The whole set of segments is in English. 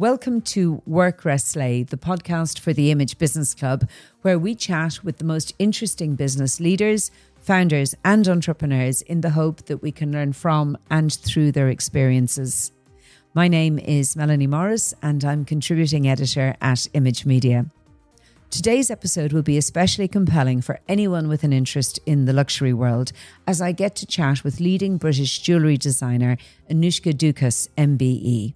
Welcome to Work Rest the podcast for the Image Business Club, where we chat with the most interesting business leaders, founders, and entrepreneurs in the hope that we can learn from and through their experiences. My name is Melanie Morris, and I'm contributing editor at Image Media. Today's episode will be especially compelling for anyone with an interest in the luxury world, as I get to chat with leading British jewellery designer Annoushka Ducas, MBE.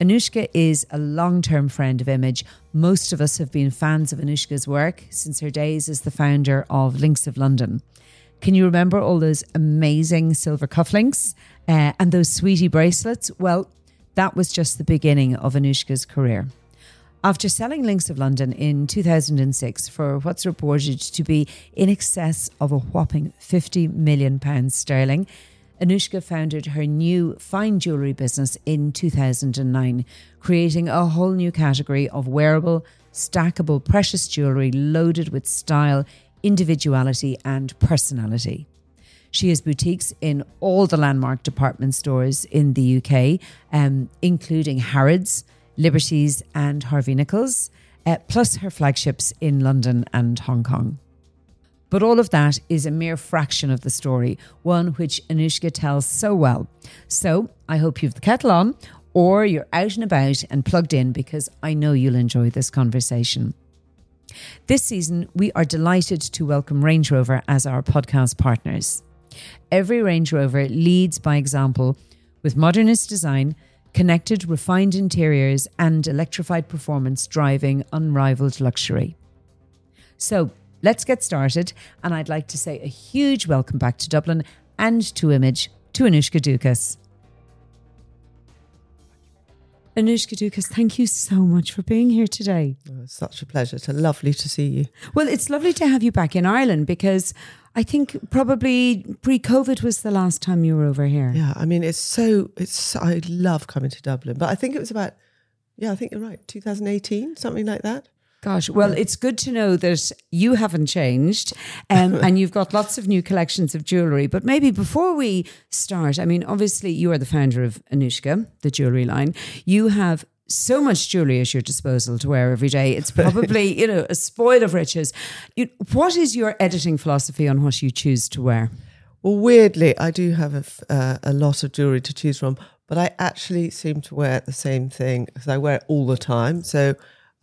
Annoushka is a long term friend of Image. Most of us have been fans of Annoushka's work since her days as the founder of Links of London. Can you remember all those amazing silver cufflinks uh, and those sweetie bracelets? Well, that was just the beginning of Annoushka's career. After selling Links of London in 2006 for what's reported to be in excess of a whopping 50 million pounds sterling, Annoushka founded her new fine jewellery business in 2009, creating a whole new category of wearable, stackable precious jewellery loaded with style, individuality, and personality. She has boutiques in all the landmark department stores in the UK, um, including Harrods, Liberties, and Harvey Nichols, uh, plus her flagships in London and Hong Kong. But all of that is a mere fraction of the story, one which Annoushka tells so well. So I hope you've the kettle on or you're out and about and plugged in because I know you'll enjoy this conversation. This season, we are delighted to welcome Range Rover as our podcast partners. Every Range Rover leads by example with modernist design, connected, refined interiors, and electrified performance driving unrivaled luxury. So, let's get started. And I'd like to say a huge welcome back to Dublin and to Image to Annoushka Ducas. Annoushka Ducas, thank you so much for being here today. Oh, it's such a pleasure. It's lovely to see you. Well, it's lovely to have you back in Ireland because I think probably pre-COVID was the last time you were over here. Yeah, I mean, it's so it's. I love coming to Dublin, but I think it was about. Yeah, I think you're right. 2018, something like that. Gosh, well, it's good to know that you haven't changed um, and you've got lots of new collections of jewellery. But maybe before we start, I mean, obviously, you are the founder of Annoushka, the jewellery line. You have so much jewellery at your disposal to wear every day. It's probably, you know, a spoil of riches. You, what is your editing philosophy on what you choose to wear? Well, weirdly, I do have a, uh, a lot of jewellery to choose from, but I actually seem to wear the same thing because I wear it all the time. So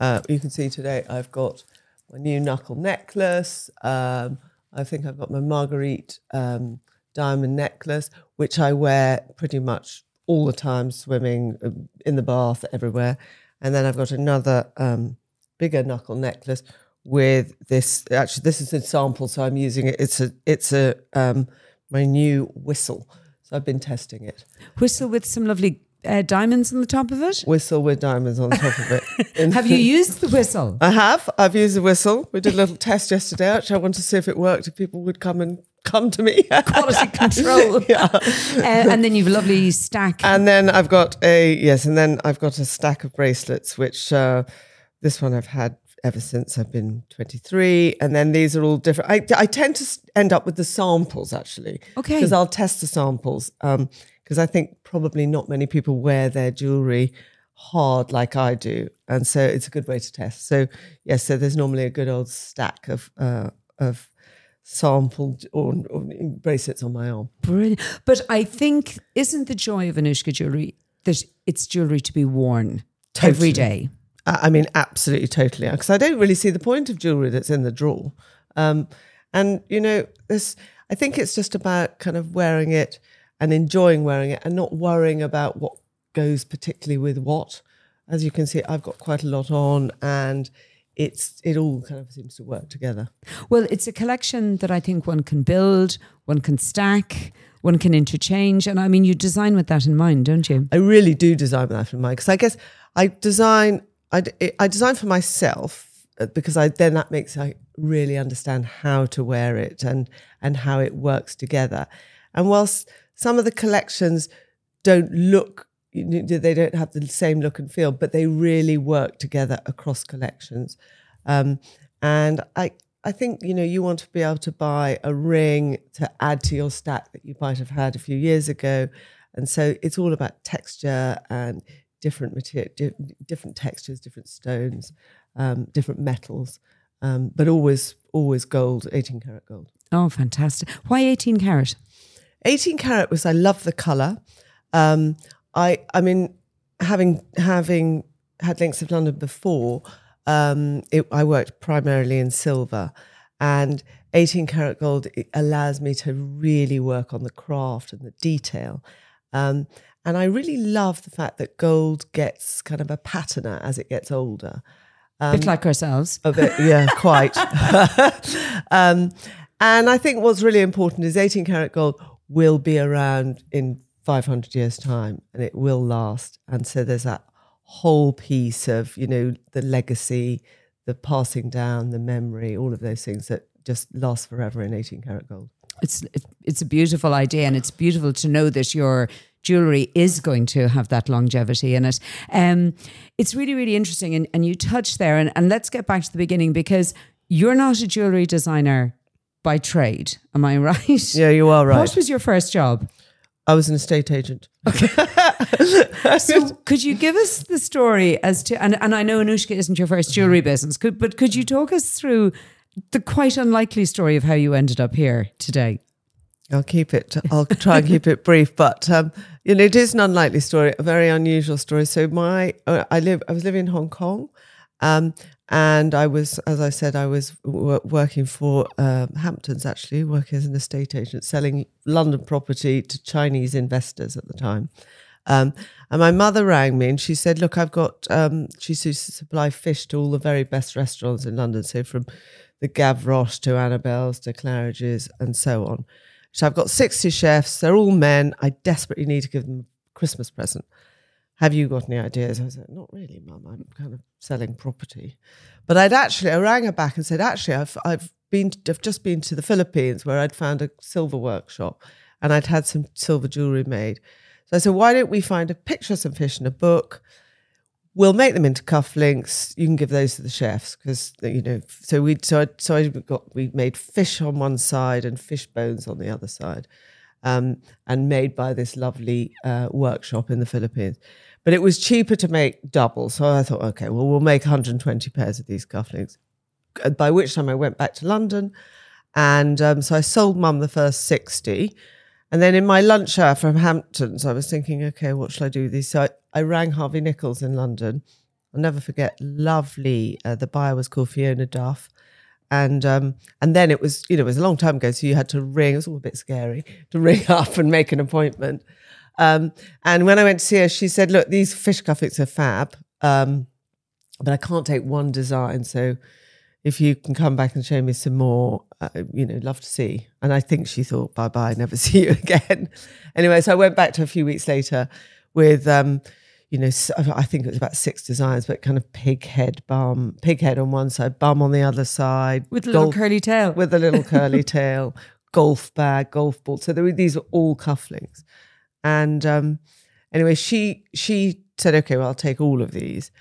uh, you can see today I've got my new knuckle necklace. Um, I think I've got my Marguerite um, diamond necklace, which I wear pretty much all the time, swimming um, in the bath, everywhere. And then I've got another um, bigger knuckle necklace with this. Actually, this is a sample, so I'm using it. It's a it's a um, my new whistle. So I've been testing it. Whistle with some lovely uh, diamonds on the top of it? Whistle with diamonds on top of it. have you used the whistle? I have. I've used the whistle. We did a little test yesterday. Actually, I wanted to see if it worked. If people would come and come to me. Quality control. yeah. Uh, and then you've a lovely stack. And then I've got a yes, and then I've got a stack of bracelets, which uh, this one I've had ever since I've been 23. And then these are all different. I, I tend to end up with the samples actually. Okay. Because I'll test the samples. Um, because I think probably not many people wear their jewelry hard like I do, and so it's a good way to test. So yes, so there's normally a good old stack of uh, of sampled or, or, bracelets on my arm. Brilliant, but I think isn't the joy of Annoushka jewelry that it's jewelry to be worn totally. every day. I mean, absolutely, totally. Because I don't really see the point of jewelry that's in the drawer. Um, and you know, this. I think it's just about kind of wearing it and enjoying wearing it and not worrying about what goes particularly with what. As you can see, I've got quite a lot on and it's it all kind of seems to work together. Well, it's a collection that I think one can build, one can stack, one can interchange, and I mean, you design with that in mind, don't you? I really do design with that in mind because I guess I design I, I design for myself uh, because I then that makes I really understand how to wear it and and how it works together. And whilst some of the collections don't look they don't have the same look and feel, but they really work together across collections. Um, and I, I think you know you want to be able to buy a ring to add to your stack that you might have had a few years ago, and so it's all about texture and different material, di- different textures, different stones, um, different metals, um, but always always gold, eighteen karat gold. Oh, fantastic! Why eighteen carat? 18 karat was I love the color. Um, I I mean having having had links of London before, um, it, I worked primarily in silver, and 18 karat gold it allows me to really work on the craft and the detail. Um, and I really love the fact that gold gets kind of a patina as it gets older. A bit like ourselves. A bit, yeah, quite. um, and I think what's really important is 18 karat gold will be around in 500 years' time and it will last. And so there's that whole piece of, you know, the legacy, the passing down, the memory, all of those things that just last forever in 18 karat gold. It's it's a beautiful idea, and it's beautiful to know that your jewelry is going to have that longevity in it. Um, it's really really interesting, and, and you touched there, and, and let's get back to the beginning because you're not a jewelry designer by trade. Am I right? Yeah, you are right. What was your first job? I was an estate agent. Okay. So could you give us the story as to and, and I know Annoushka isn't your first jewelry business, could but could you talk us through the quite unlikely story of how you ended up here today? I'll keep it. I'll try and keep it brief, but um, you know, it is an unlikely story, a very unusual story. So my, uh, I live, I was living in Hong Kong, um, and I was, as I said, I was w- working for um, Hamptons actually, working as an estate agent, selling London property to Chinese investors at the time. Um, and my mother rang me and she said, "Look, I've got." Um, she used to supply fish to all the very best restaurants in London, so from the Gavroche to Annabel's to Claridge's and so on. So I've got 60 chefs. They're all men. I desperately need to give them a Christmas present. Have you got any ideas? I said, not really, mum. I'm kind of selling property. But I'd actually, I rang her back and said, actually, I've, I've been, I've just been to the Philippines where I'd found a silver workshop and I'd had some silver jewelry made. So I said, why don't we find a picture of some fish in a book? We'll make them into cufflinks. You can give those to the chefs because you know. So we so I, so I got we made fish on one side and fish bones on the other side, um, and made by this lovely uh, workshop in the Philippines. But it was cheaper to make double, so I thought, okay, well we'll make 120 pairs of these cufflinks. Uh, By which time I went back to London, and um, so I sold Mum the first 60. And then in my lunch hour from Hamptons, I was thinking, okay, what shall I do with these? So I, I rang Harvey Nichols in London. I'll never forget, lovely. Uh, the buyer was called Fiona Duff. And um, and then it was, you know, it was a long time ago. So you had to ring, it was all a bit scary to ring up and make an appointment. Um, and when I went to see her, she said, look, these fish cufflinks are fab, um, but I can't take one design. So if you can come back and show me some more, uh, you know, love to see. And I think she thought, bye bye, never see you again. anyway, so I went back to a few weeks later with, um, you know, I think it was about six designs, but kind of pig head bum, pig head on one side, bum on the other side, With a little golf- curly tail. with a little curly tail, golf bag, golf ball. So there were, these were all cufflinks. And um, anyway, she she said, okay, well, I'll take all of these.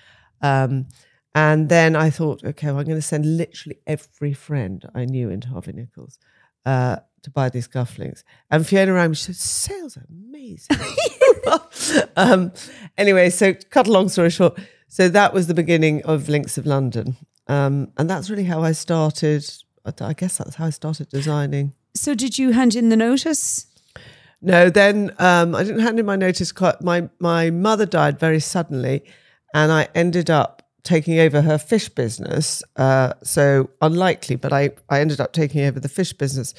Um, and then I thought, okay, well, I'm going to send literally every friend I knew into Harvey Nichols uh, to buy these cufflinks. And Fiona rang me, she said, sales are amazing. um, anyway, so cut a long story short. So that was the beginning of Links of London. Um, and that's really how I started. I I guess that's how I started designing. So did you hand in the notice? No, then um, I didn't hand in my notice. Quite, my my mother died very suddenly, and I ended up taking over her fish business. Uh, so unlikely, but I I ended up taking over the fish business.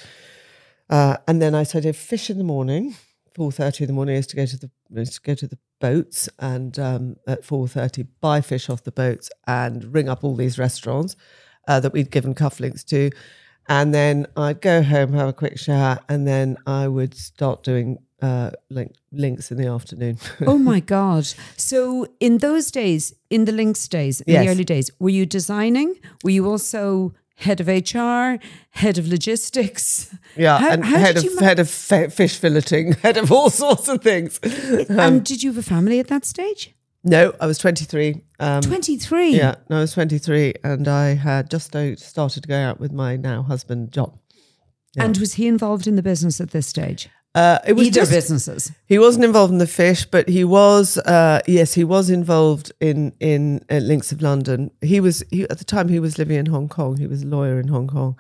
Uh, and then I started fish in the morning. Four thirty in the morning is to go to the to go to the boats, and um, at four thirty buy fish off the boats and ring up all these restaurants uh, that we'd given cufflinks to. And then I'd go home, have a quick shower, and then I would start doing uh, link, links in the afternoon. oh my God. So in those days, in the links days, in Yes. the early days, were you designing? Were you also head of HR, head of logistics? yeah, How- and how head of ma- head of fe- fish filleting, head of all sorts of things. and did you have a family at that stage? No, I was twenty three. Um, 23. yeah, no, I was twenty three, and I had just started going out with my now husband John. And was he involved in the business at this stage? Uh, it was Either just, businesses. He wasn't involved in the fish, but he was. Uh, yes, he was involved in in uh, Links of London. He was he, at the time he was living in Hong Kong. He was a lawyer in Hong Kong,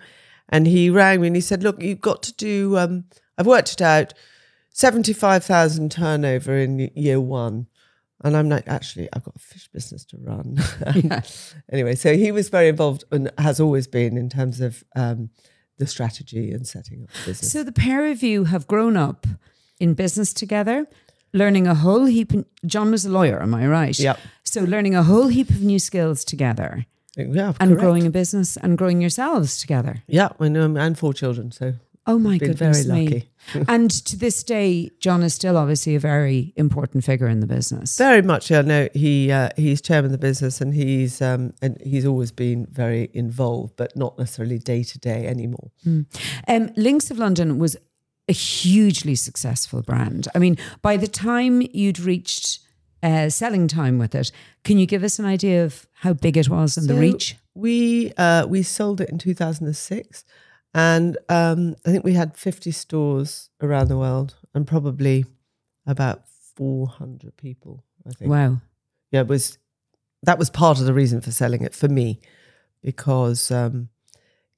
and he rang me and he said, "Look, you've got to do. Um, I've worked it out. Seventy five thousand turnover in year one." And I'm like, actually, I've got a fish business to run. Yeah. anyway, so he was very involved and has always been in terms of um, the strategy and setting up the business. So the pair of you have grown up in business together, learning a whole heap. John was a lawyer, am I right? Yep. So learning a whole heap of new skills together yeah, and correct. growing a business and growing yourselves together. Yeah, and four children. So Oh my been goodness very me. and to this day, John is still obviously a very important figure in the business. Very much, yeah. No, he uh, he's chairman of the business, and he's um, and he's always been very involved, but not necessarily day to day anymore. Um, Links of London was a hugely successful brand. I mean, by the time you'd reached uh, selling time with it, can you give us an idea of how big it was and the reach? We uh, we sold it in two thousand and six, and um, I think we had fifty stores around the world, and probably about four hundred people. I think. Wow. Yeah, it was that was part of the reason for selling it for me, because um,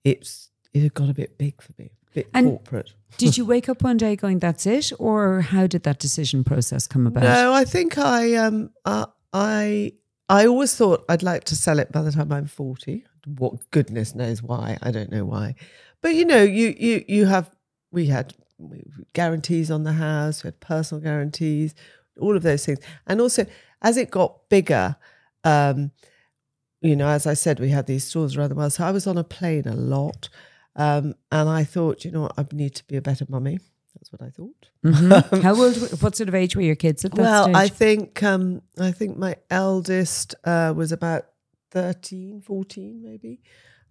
it's it had got a bit big for me, a bit And- corporate. Did you wake up one day going, "That's it," or how did that decision process come about? No, I think I um uh, I I always thought I'd like to sell it by the time I'm forty. What goodness knows why? I don't know why, but you know, you you you have we had guarantees on the house, we had personal guarantees, all of those things, and also as it got bigger. um you know, as I said, we had these stores around the world. So I was on a plane a lot. Um, and I thought, you know what, I need to be a better mummy. That's what I thought. Mhm. how old? What sort of age were your kids at that Well, stage? I think um, I think my eldest uh, was about 13, 14 maybe.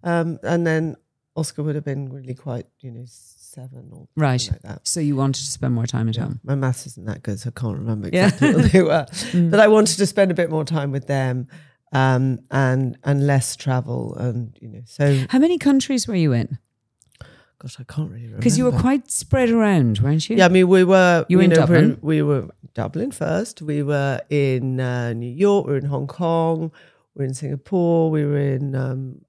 Um, and then Oscar would have been really quite, you know, seven or Right. something like that. so you wanted to spend more time at home. My maths isn't that good, so I can't remember Yeah. exactly what they were. But I wanted to spend a bit more time with them um, and and less travel. And, you know, so, How many countries were you in? gosh, I can't really remember. Because you were quite spread around, weren't you? Yeah, I mean, we were. You were in know, we- Dublin? We were Dublin first. We were in uh, New York. We were in Hong Kong. We were in Singapore. We were in um,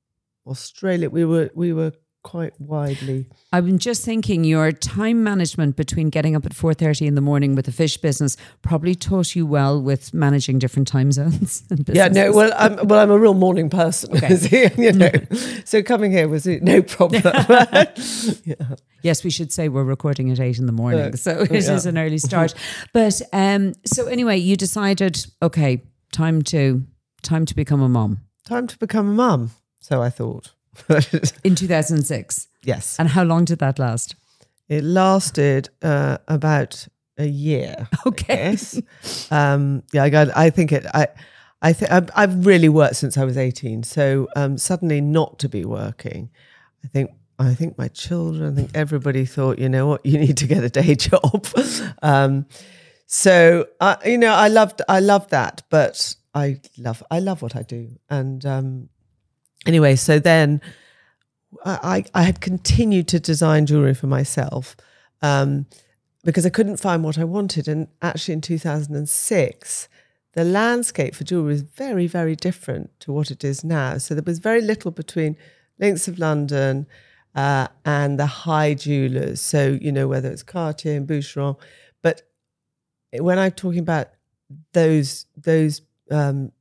Australia. We were we were quite widely. I'm just thinking your time management between getting up at 4.30 in the morning with the fish business probably taught you well with managing different time zones. And Yeah, no. Well, I'm well. I'm a real morning person. Okay. see, you know, so coming here was no problem. yeah. Yes, we should say we're recording at eight in the morning, Uh, so it is yeah. an early start. But um, so anyway, you decided, okay, time to time to become a mom Time to become a mum. So I thought. in 2006. yes, And how long did that last? it lasted uh, about a year. Okay. Yes. Um, yeah, I got. I think it. I. I think I've, I've really worked since I was eighteen. So um, suddenly not to be working, I think. I think my children. I think everybody thought, you know what, you need to get a day job. um, so I, you know, I loved. I loved that, but I love. I love what I do. And um, anyway, so then I, I had continued to design jewelry for myself. Um, because I couldn't find what I wanted. And actually, in 2006, the landscape for jewelry was very, very different to what it is now. So there was very little between Links of London uh, and the high jewelers. So, you know, whether it's Cartier and Boucheron. But when I'm talking about those, those, um,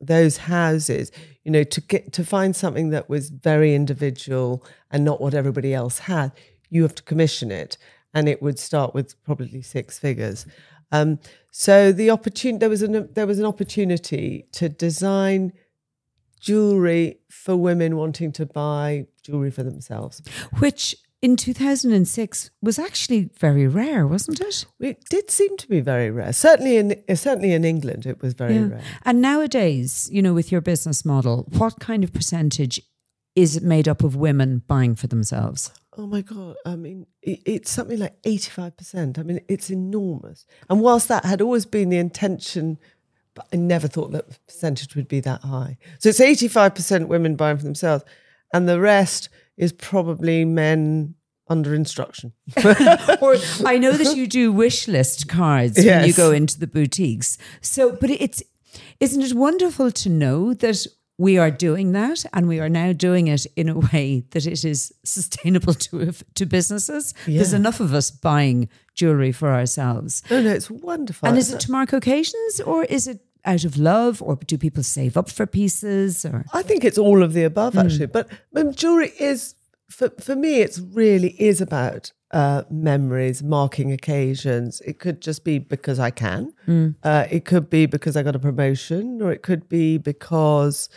those houses, you know, to get to find something that was very individual and not what everybody else had, you have to commission it, and it would start with probably six figures. Um, so the opportunity there was an there was an opportunity to design jewelry for women wanting to buy jewelry for themselves. Which in 2006 was actually very rare, wasn't it? It did seem to be very rare. Certainly in certainly in England, it was very rare. And nowadays, you know, with your business model, what kind of percentage is made up of women buying for themselves? Oh my god! I mean, it, it's something like eighty-five percent. I mean, it's enormous. And whilst that had always been the intention, but I never thought that percentage would be that high. So it's eighty-five percent women buying for themselves, and the rest is probably men under instruction. or I know that you do wish list cards when you go into the boutiques. So, but it's isn't it wonderful to know that we are doing that and we are now doing it in a way that it is sustainable to to businesses. There's enough of us buying jewelry for ourselves. No, no, it's wonderful. And is it to mark occasions or is it out of love or do people save up for pieces or I think it's all of the above, actually. But um, jewelry is, for, for me, it's really is about uh, memories, marking occasions. It could just be because I can. Uh, it could be because I got a promotion, or it could be because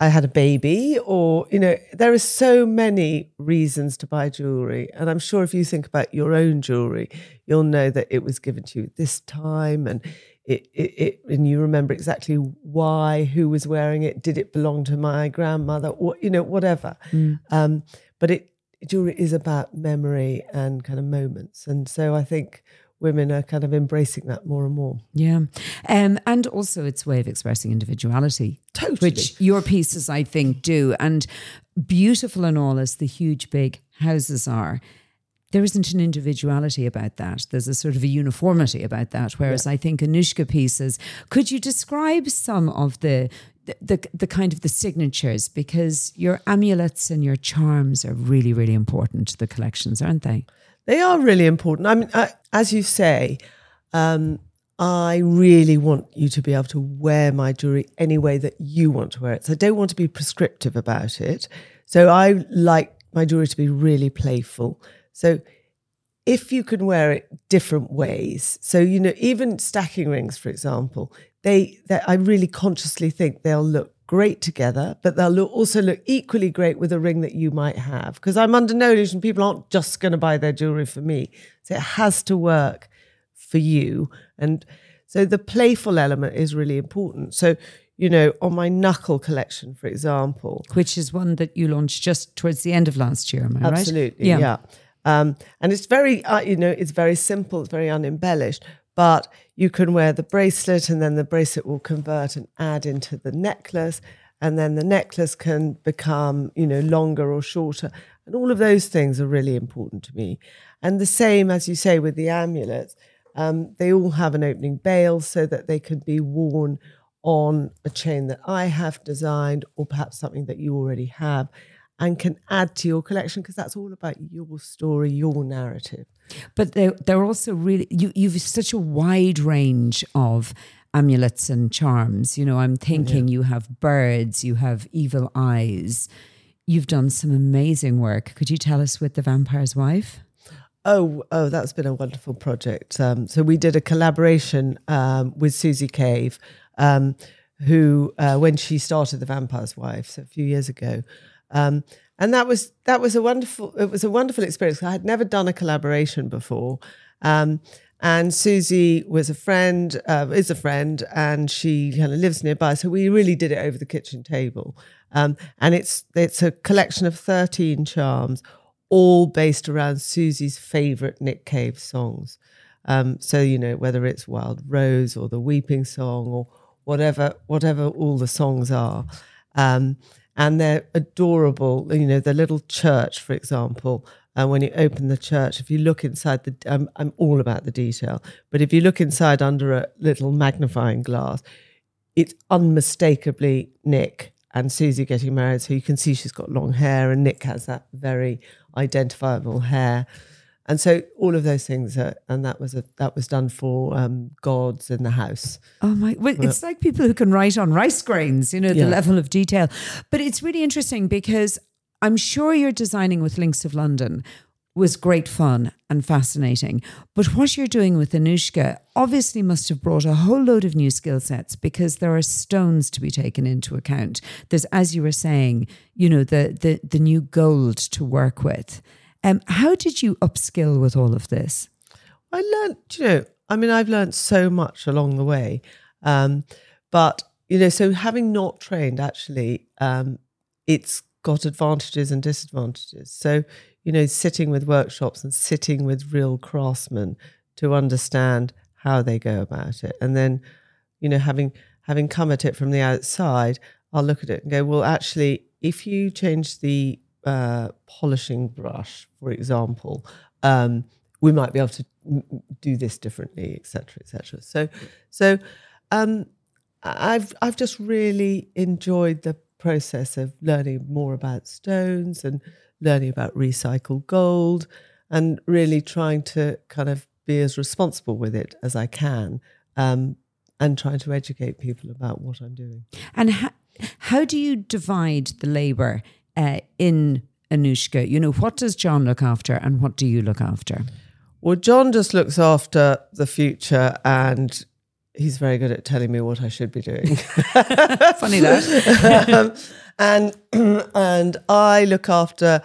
I had a baby, or, you know, there are so many reasons to buy jewelry. And I'm sure if you think about your own jewelry, you'll know that it was given to you this time and it, it, it and you remember exactly why, who was wearing it, did it belong to my grandmother, or, you know, whatever. Um, but it jewelry is about memory and kind of moments. And so I think women are kind of embracing that more and more. Yeah. Um, and also it's a way of expressing individuality. Totally. Which your pieces, I think, do. And beautiful and all as the huge, big houses are, there isn't an individuality about that. There's a sort of a uniformity about that. Whereas I think Annoushka pieces, could you describe some of the the, the the kind of the signatures because your amulets and your charms are really really important to the collections aren't they They are really important. I mean, I, as you say, um, I really want you to be able to wear my jewelry any way that you want to wear it. So I don't want to be prescriptive about it. So I like my jewelry to be really playful. So if you can wear it different ways, so you know, even stacking rings, for example, they, they I really consciously think they'll look great together, but they'll look, also look equally great with a ring that you might have. Because I'm under no illusion people aren't just going to buy their jewelry for me, so it has to work for you. And so the playful element is really important. So you know, on my knuckle collection, for example, which is one that you launched just towards the end of last year am i right Absolutely, yeah. Um, and it's very, uh, you know, it's very simple, it's very unembellished, but you can wear the bracelet and then the bracelet will convert and add into the necklace. And then the necklace can become, you know, longer or shorter. And all of those things are really important to me. And the same, as you say, with the amulets, um, they all have an opening bail so that they can be worn on a chain that I have designed or perhaps something that you already have and can add to your collection because that's all about your story, your narrative. But they're, they're also really, you, you've such a wide range of amulets and charms. You know, I'm thinking you have birds, you have evil eyes. You've done some amazing work. Could you tell us with The Vampire's Wife? Oh, oh, that's been a wonderful project. Um, so we did a collaboration um, with Susie Cave, um, who, uh, when she started The Vampire's Wife so a few years ago, um, and that was that was a wonderful it was a wonderful experience. I had never done a collaboration before, um, and Susie was a friend, uh, is a friend, and she kind of lives nearby. So we really did it over the kitchen table, um, and it's it's a collection of thirteen charms, all based around Susie's favorite Nick Cave songs. Um, so you know whether it's Wild Rose or the Weeping Song or whatever whatever all the songs are. Um, and they're adorable. You know, the little church, for example. And when you open the church, if you look inside the, I'm, I'm all about the detail, but if you look inside under a little magnifying glass, it's unmistakably Nick and Susie getting married. So you can see she's got long hair, and Nick has that very identifiable hair. And so all of those things, are, and that was a that was done for um, gods in the house. Oh my! Well, it's like people who can write on rice grains. You know the Yeah. level of detail. But it's really interesting because I'm sure you're designing with Links of London was great fun and fascinating. But what you're doing with Annoushka obviously must have brought a whole load of new skill sets because there are stones to be taken into account. There's, as you were saying, you know, the the the new gold to work with. Um, how did you upskill with all of this? I learned, you know, I mean, I've learned so much along the way. Um, but, you know, so having not trained, actually, um, it's got advantages and disadvantages. So, you know, sitting with workshops and sitting with real craftsmen to understand how they go about it. And then, you know, having having come at it from the outside, I'll look at it and go, well, actually, if you change the uh, polishing brush, for example, um, we might be able to do this differently, etc., etc. So, so um, I've I've just really enjoyed the process of learning more about stones and learning about recycled gold, and really trying to kind of be as responsible with it as I can, um, and trying to educate people about what I'm doing. And how, how do you divide the labour uh, in Annoushka? You know, what does John look after and what do you look after? Well, John just looks after the future and he's very good at telling me what I should be doing. Funny that. um, and and I look after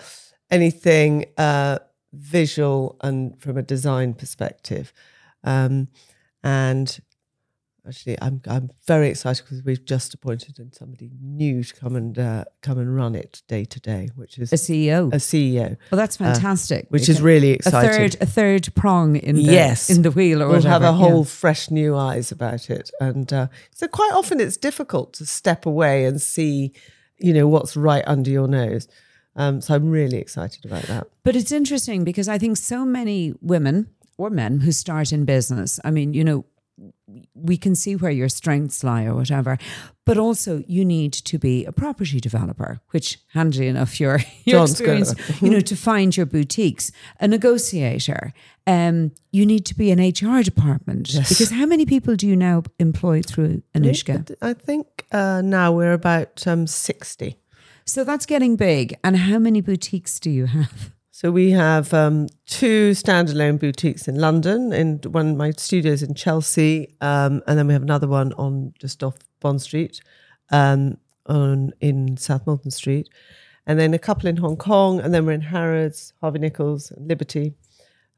anything uh, visual and from a design perspective. Um, and actually, I'm I'm very excited because we've just appointed somebody new to come and uh, come and run it day to day, which is A CEO. a CEO, well, that's fantastic. which is really a exciting. third a third prong in the Yes. in the wheel or we'll whatever. have a yeah. whole fresh new eyes about it and uh, so quite often it's difficult to step away and see you know what's right under your nose um, so i'm really excited about that But it's interesting because I think so many women or men who start in business, I mean, you know, we can see where your strengths lie or whatever, but also you need to be a property developer, which handy enough your, your John's experience, you know, to find your boutiques, a negotiator. Um, you need to be an HR department because how many people do you now employ through Annoushka? i think uh, now we're about um, 60 So that's getting big. And how many boutiques do you have? So we have um, two standalone boutiques in london and one my studios in chelsea um, and then we have another one on just off bond street um, on in south Molton street. And then a couple in hong kong and then we're in harrods harvey nichols and liberty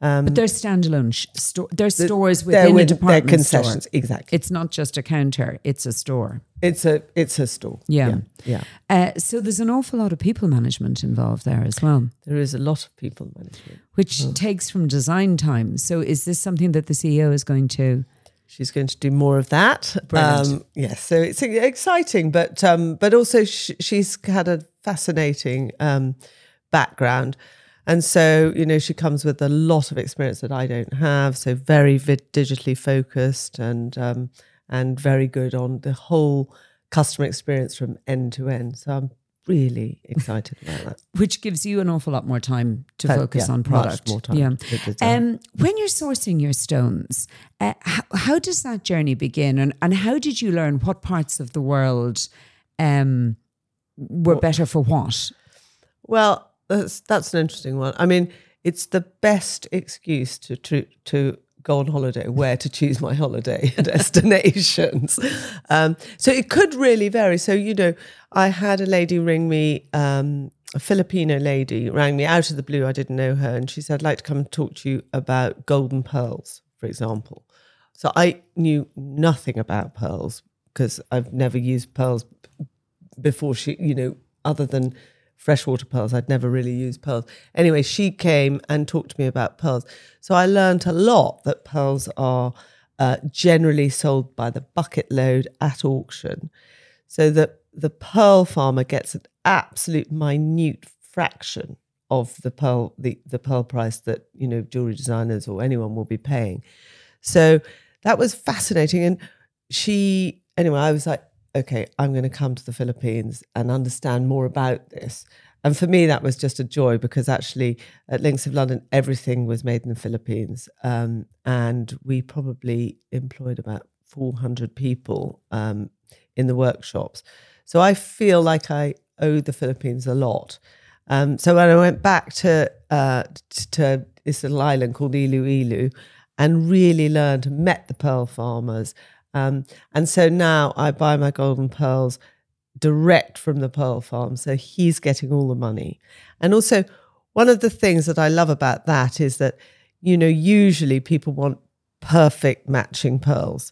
But they're standalone sh- store. They're stores Um, They're within a with- they're department concessions store. exactly It's not just a counter; it's a store. it's a it's a store Yeah. yeah, yeah. Uh, so there's an awful lot of people management involved there as well, there is a lot of people management which Mm. takes from design time. So is this something that the CEO is going to? She's going to do more of that. Um, yes, so it's exciting, but um, but also sh- she's had a fascinating um, background, and so you know she comes with a lot of experience that I don't have. So very vid- digitally focused and um, and very good on the whole customer experience from end to end. So I'm really excited about that. Which gives you an awful lot more time to focus yeah, on much product. more time Yeah. Um, when you're sourcing your stones, uh, how, how does that journey begin, and and how did you learn what parts of the world um, were better for what? Well, that's that's an interesting one. I mean, it's the best excuse to to, to go on holiday, where to choose my holiday destinations. Um, so it could really vary. So you know, I had a lady ring me. Um, a Filipino lady rang me out of the blue. I didn't know her, and she said, "I'd like to come and talk to you about golden pearls, for example." So I knew nothing about pearls because I've never used pearls before she, you know, other than freshwater pearls, I'd never really used pearls. Anyway, she came and talked to me about pearls. So I learned a lot that pearls are uh, generally sold by the bucket load at auction. So that the pearl farmer gets an absolute minute fraction of the pearl the, the pearl price that, you know, jewelry designers or anyone will be paying. So that was fascinating. And she, anyway, I was like, okay, I'm going to come to the Philippines and understand more about this. And for me, that was just a joy because actually at Links of London, everything was made in the Philippines. Um, and we probably employed about 400 people um, in the workshops. So I feel like I owe the Philippines a lot. Um, so when I went back to uh, to this little island called Iloilo and really learned, met the pearl farmers, um, and so now I buy my golden pearls direct from the pearl farm. So he's getting all the money, and also one of the things that I love about that is that you know usually people want perfect matching pearls.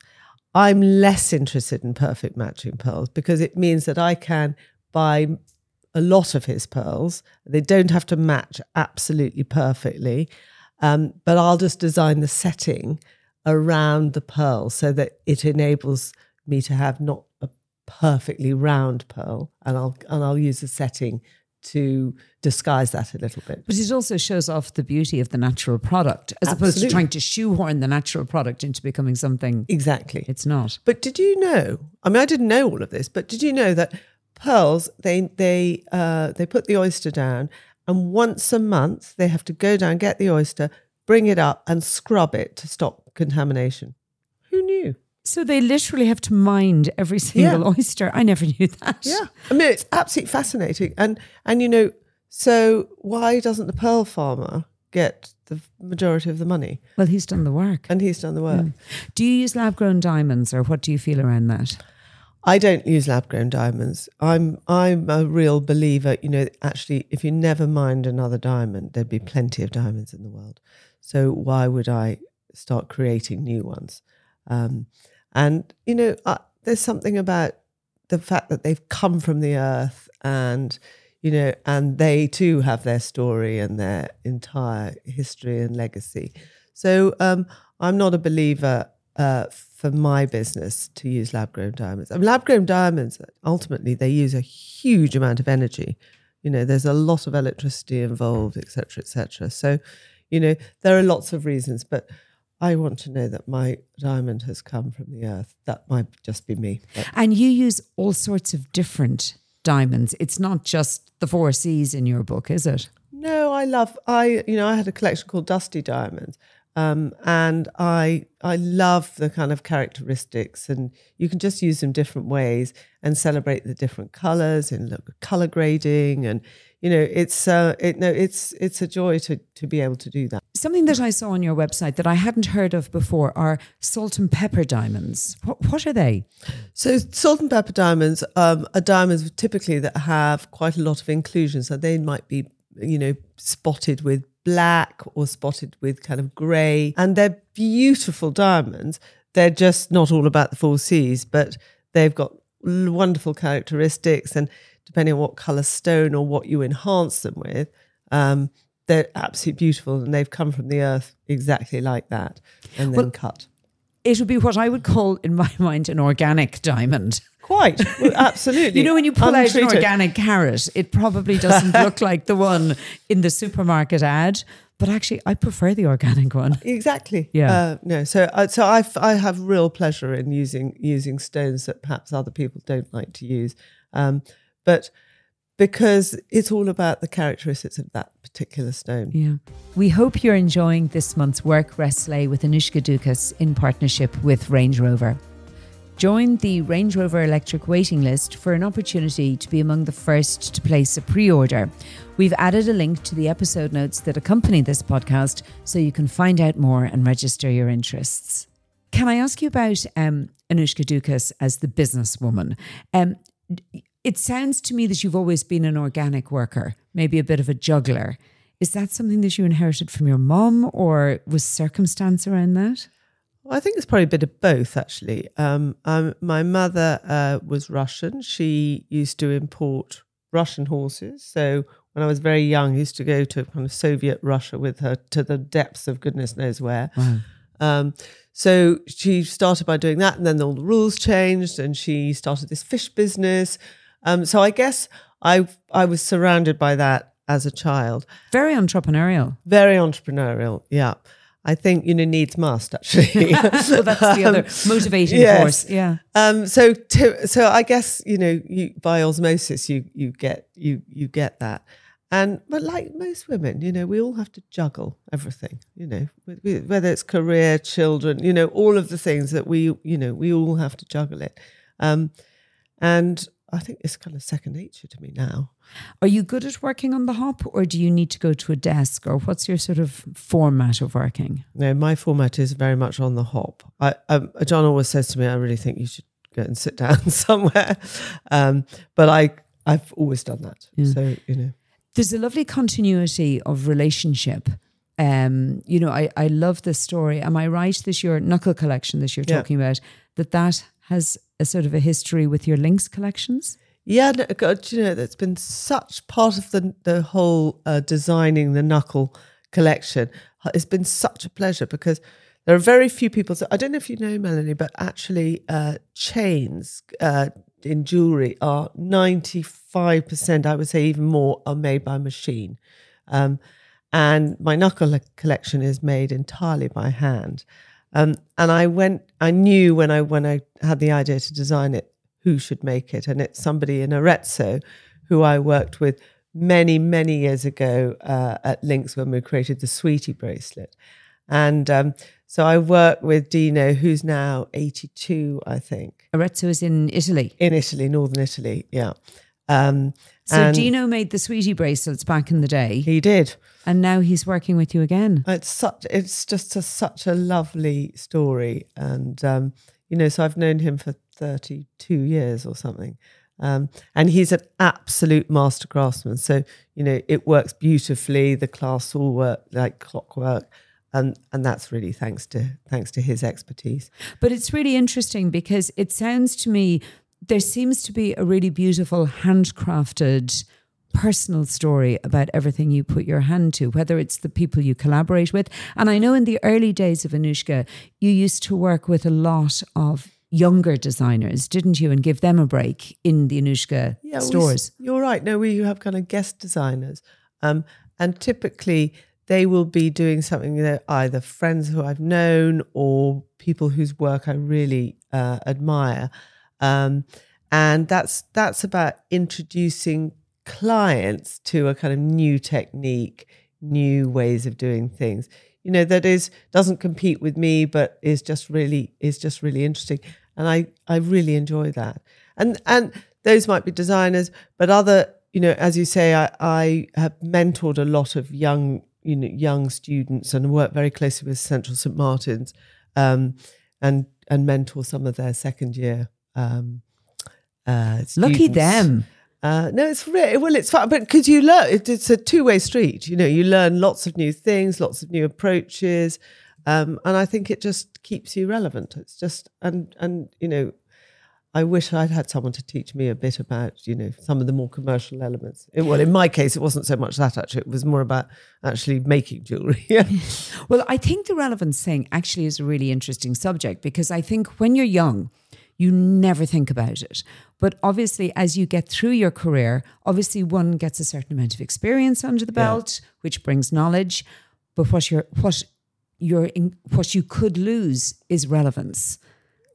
I'm less interested in perfect matching pearls because it means that I can buy a lot of his pearls. They don't have to match absolutely perfectly, um, but I'll just design the setting around the pearl so that it enables me to have not a perfectly round pearl, and I'll and I'll use a setting to disguise that a little bit. But it also shows off the beauty of the natural product as opposed to trying to shoehorn the natural product into becoming something Exactly. it's not. But did you know? I mean, I didn't know all of this, but did you know that pearls they they uh, they put the oyster down, and once a month they have to go down, get the oyster, bring it up, and scrub it to stop contamination. Who knew? So they literally have to mind every single Yeah. oyster. I never knew that. Yeah, I mean it's absolutely fascinating, and and you know, so why doesn't the pearl farmer get the majority of the money? Well, he's done the work. And he's done the work. Mm. Do you use lab grown diamonds or what do you feel around that? I don't use lab grown diamonds. I'm I'm a real believer. You know, actually, if you never mind another diamond, there'd be plenty of diamonds in the world. So why would I start creating new ones? Um, and you know, uh, there's something about the fact that they've come from the earth, and you know, and they too have their story and their entire history and legacy. So um, I'm not a believer uh, for my business to use lab grown diamonds. And lab grown diamonds, ultimately, they use a huge amount of energy. You know, there's a lot of electricity involved, et cetera, et cetera. So, you know, there are lots of reasons, but I want to know that my diamond has come from the earth. That might just be me. And you use all sorts of different diamonds. It's not just the four C's in your book, is it? No, I love I you know I had a collection called Dusty Diamonds, um, and I I love the kind of characteristics, and you can just use them different ways and celebrate the different colors and look color grading, and you know it's uh it no it's it's a joy to to be able to do that. Something that I saw on your website that I hadn't heard of before are salt and pepper diamonds. What, what are they? So salt and pepper diamonds um, are diamonds typically that have quite a lot of inclusion. So they might be, you know, spotted with black or spotted with kind of grey, and they're beautiful diamonds. They're just not all about the four C's, but they've got wonderful characteristics, and depending on what colour stone or what you enhance them with. Um, they're absolutely beautiful, and they've come from the earth exactly like that, and then Well, cut. It would be what I would call, in my mind, an organic diamond. Quite, Well, absolutely. You know, when you pull out an organic carrot, it probably doesn't look like the one in the supermarket ad. But actually, I prefer the organic one. Exactly. Yeah. Uh, no. So, uh, so I, f- I have real pleasure in using using stones that perhaps other people don't like to use, um, but because it's all about the characteristics of that particular stone. Yeah. We hope you're enjoying this month's work Rest Slay with Annoushka Ducas in partnership with Range Rover. Join the Range Rover electric waiting list for an opportunity to be among the first to place a pre order. We've added a link to the episode notes that accompany this podcast so you can find out more and register your interests. Can I ask you about um, Annoushka Ducas as the businesswoman? Um, it sounds to me that you've always been an organic worker, maybe a bit of a juggler. Is that something that you inherited from your mum or was circumstance around that? Well, I think it's probably a bit of both, actually. Um, um, my mother uh, was Russian. She used to import Russian horses. So when I was very young, I used to go to kind of Soviet Russia with her to the depths of goodness knows where. Um, so she started by doing that, and then all the rules changed, and she started this fish business. Um, so I guess I I was surrounded by that as a child. Very entrepreneurial. Very entrepreneurial, yeah. I think you know needs must actually. well, that's the other motivating yes. force. Yeah. Um, so to, so I guess you know you by osmosis you you get you you get that, and but like most women, you know, we all have to juggle everything. You know, whether it's career, children, you know, all of the things that we you know we all have to juggle it, um, and I think it's kind of second nature to me now. Are you good at working on the hop or do you need to go to a desk or what's your sort of format of working? No, my format is very much on the hop. I, um, John always says to me, "I really think you should go and sit down somewhere," um, but I I've always done that. So you know. There's a lovely continuity of relationship. Um, you know, I, I love this story. Am I right? This your knuckle collection that you're Yeah. talking about, that that has a sort of a history with your links collections? Yeah, no, God, you know, that's been such part of the the whole uh, designing the knuckle collection. It's been such a pleasure because there are very few people. So I don't know if you know Melanie, but actually, uh, chains, uh, in jewelry are 95%, I would say even more, are made by machine. Um, and my knuckle collection is made entirely by hand. Um, and I went, I knew when I when I had the idea to design it who should make it, and it's somebody in Arezzo who I worked with many many years ago uh, at Links when we created the Sweetie bracelet, and um, so I work with Dino, who's now eighty two, I think. Arezzo is in Italy. In Italy, northern Italy, yeah. Um, so Dino made the Sweetie bracelets back in the day. He did, and now he's working with you again. It's such. It's just a, such a lovely story, and um, you know, so I've known him for thirty-two years or something, um, and he's an absolute master craftsman. So you know, it works beautifully. The class all work like clockwork and and that's really thanks to thanks to his expertise but it's really interesting because it sounds to me there seems to be a really beautiful handcrafted personal story about everything you put your hand to, whether it's the people you collaborate with. And I know in the early days of Annoushka, you used to work with a lot of younger designers, didn't you? And give them a break in the Annoushka yeah, stores. We, you're right. No, we have kind of guest designers. Um, and typically they will be doing something that either friends who I've known or people whose work I really uh, admire. Um, and that's that's about introducing clients to a kind of new technique, new ways of doing things. You know, that is doesn't compete with me, but is just really is just really interesting. And I, I really enjoy that. And and those might be designers, but other, you know, as you say, I, I have mentored a lot of young, you know, young students and work very closely with Central St. Martin's um, and and mentor some of their second year um, uh, Lucky them. Uh, no, it's really, well, it's fun, but because you learn, it's a two way street. You know, you learn lots of new things, lots of new approaches, um, and I think it just keeps you relevant. It's just, and and you know, I wish I'd had someone to teach me a bit about, you know, some of the more commercial elements. It, well, in my case, it wasn't so much that actually; it was more about actually making jewelry. well, I think the relevance thing actually is a really interesting subject because I think when you're young you never think about it. But obviously, as you get through your career, obviously one gets a certain amount of experience under the belt, yeah. which brings knowledge. But what you're what you're in, what you could lose is relevance.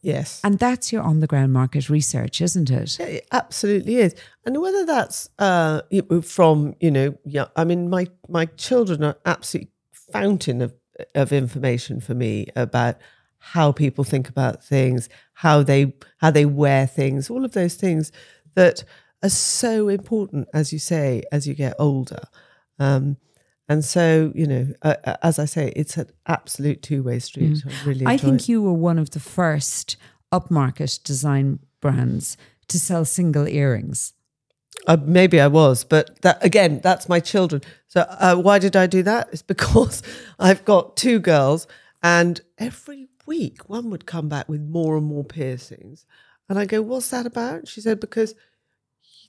Yes. And that's your on the ground market research, isn't it? It absolutely is. And whether that's uh, from, you know, yeah, I mean, my, my children are absolute fountain of, of information for me about how people think about things, how they how they wear things, all of those things that are so important, as you say, as you get older. Um, and so, you know, uh, uh as I say, it's an absolute two way street. Mm. I really, I think it. you were one of the first upmarket design brands to sell single earrings. Uh, maybe I was, but that again, that's my children. So uh, why did I do that? It's because I've got two girls, and every week, one would come back with more and more piercings. And I go, What's that about? She said, Because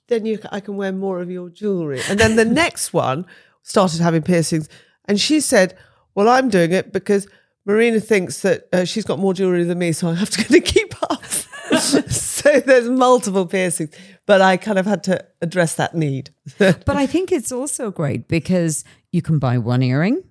then you, I can wear more of your jewelry. And then the next one started having piercings. And she said, Well, I'm doing it because Marina thinks that uh, she's got more jewelry than me, so I have to keep up. so there's multiple piercings, but I kind of had to address that need. but I think it's also great because you can buy one earring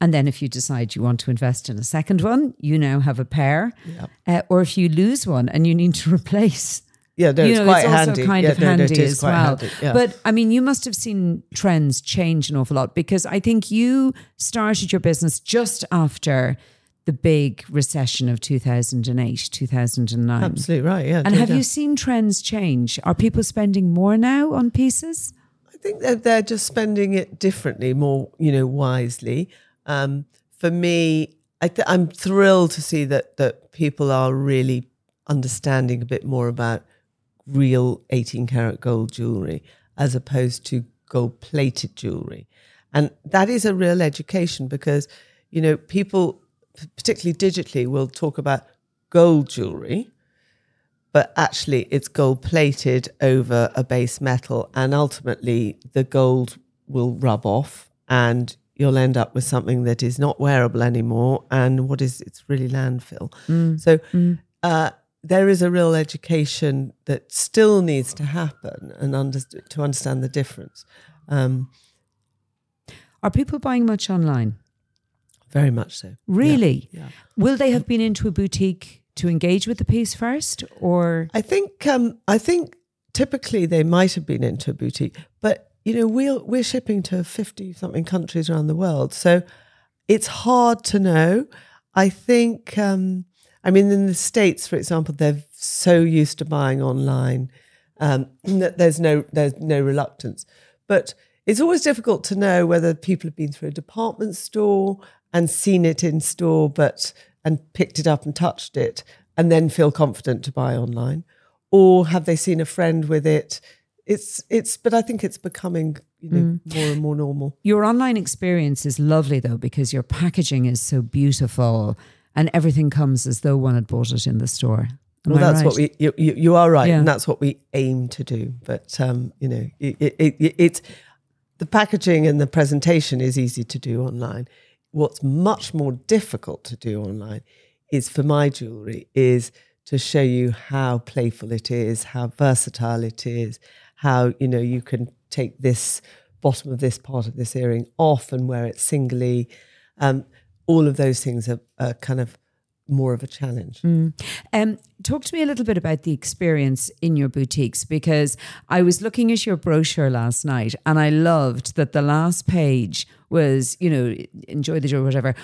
and then if you decide you want to invest in a second one, you now have a pair. Yep. Uh, or if you lose one and you need to replace. Yeah, no, you know, it's quite it's handy. also kind yeah, of no, handy no, as well. Handy, yeah. But I mean, you must have seen trends change an awful lot because I think you started your business just after the big recession of 2008, 2009. Absolutely right, yeah. And have you seen trends change? Are people spending more now on pieces? I think that they're just spending it differently, more, you know, wisely. Um, for me, I th- I'm thrilled to see that that people are really understanding a bit more about real 18 karat gold jewelry as opposed to gold plated jewelry. And that is a real education because, you know, people, particularly digitally, will talk about gold jewelry, but actually it's gold plated over a base metal. And ultimately, the gold will rub off and you'll end up with something that is not wearable anymore and what is it's really landfill mm. so mm. Uh, there is a real education that still needs to happen and under, to understand the difference. Um, Are people buying much online? very much so. Really? Yeah. Will they have been into a boutique to engage with the piece first, or I think um, I think typically they might have been into a boutique, but you know we're we're shipping to fifty something countries around the world, so it's hard to know. I think um, I mean in the states, for example, they're so used to buying online um, that there's no there's no reluctance, but it's always difficult to know whether people have been through a department store and seen it in store, but and picked it up and touched it, and then feel confident to buy online, or have they seen a friend with it? It's it's, but I think it's becoming you know more and more normal. your online experience is lovely though because your packaging is so beautiful and everything comes as though one had bought it in the store. Am Well, I that's what we you, you, you are right, Yeah. and that's what we aim to do. But um, you know, it, it, it, it's the packaging and the presentation is easy to do online. What's much more difficult to do online is for my jewelry is to show you how playful it is, how versatile it is, how you know you can take this bottom of this part of this earring off and wear it singly. Um, all of those things are, are kind of more of a challenge. Um, talk to me a little bit about the experience in your boutiques because I was looking at your brochure last night and I loved that the last page was, you know, enjoy the jewelry, whatever,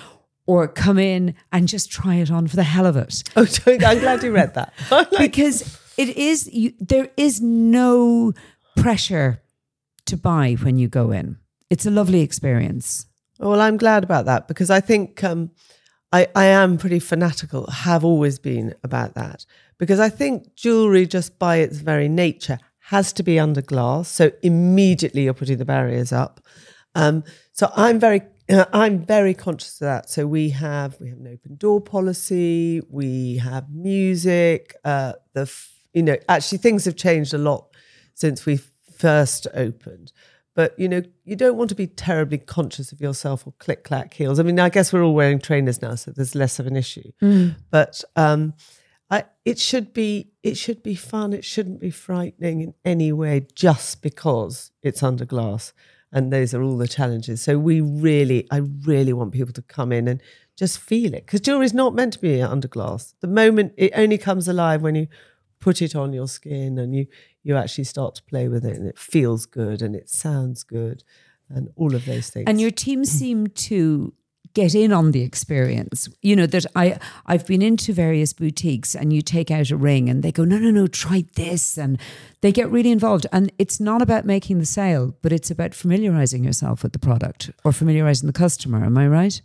or come in and just try it on for the hell of it. Oh, I'm glad you read that. Like, because it is you, there is no pressure to buy when you go in. It's a lovely experience. Well, I'm glad about that because I think um, I, I am pretty fanatical, have always been about that. Because I think jewelry, just by its very nature, has to be under glass. So immediately you're putting the barriers up. Um, so I'm very I'm very conscious of that. So we have we have an open door policy. We have music. Uh, the f- you know actually things have changed a lot since we first opened. But you know you don't want to be terribly conscious of yourself or click clack heels. I mean I guess we're all wearing trainers now, so there's less of an issue. But um, I, it should be it should be fun. It shouldn't be frightening in any way just because it's under glass. And those are all the challenges. So we really, I really want people to come in and just feel it because jewelry is not meant to be under glass. The moment it only comes alive when you put it on your skin and you you actually start to play with it and it feels good and it sounds good and all of those things. And your team seem to get in on the experience. You know that I I've been into various boutiques and you take out a ring and they go no no no try this and they get really involved and it's not about making the sale but it's about familiarizing yourself with the product or familiarizing the customer am I right?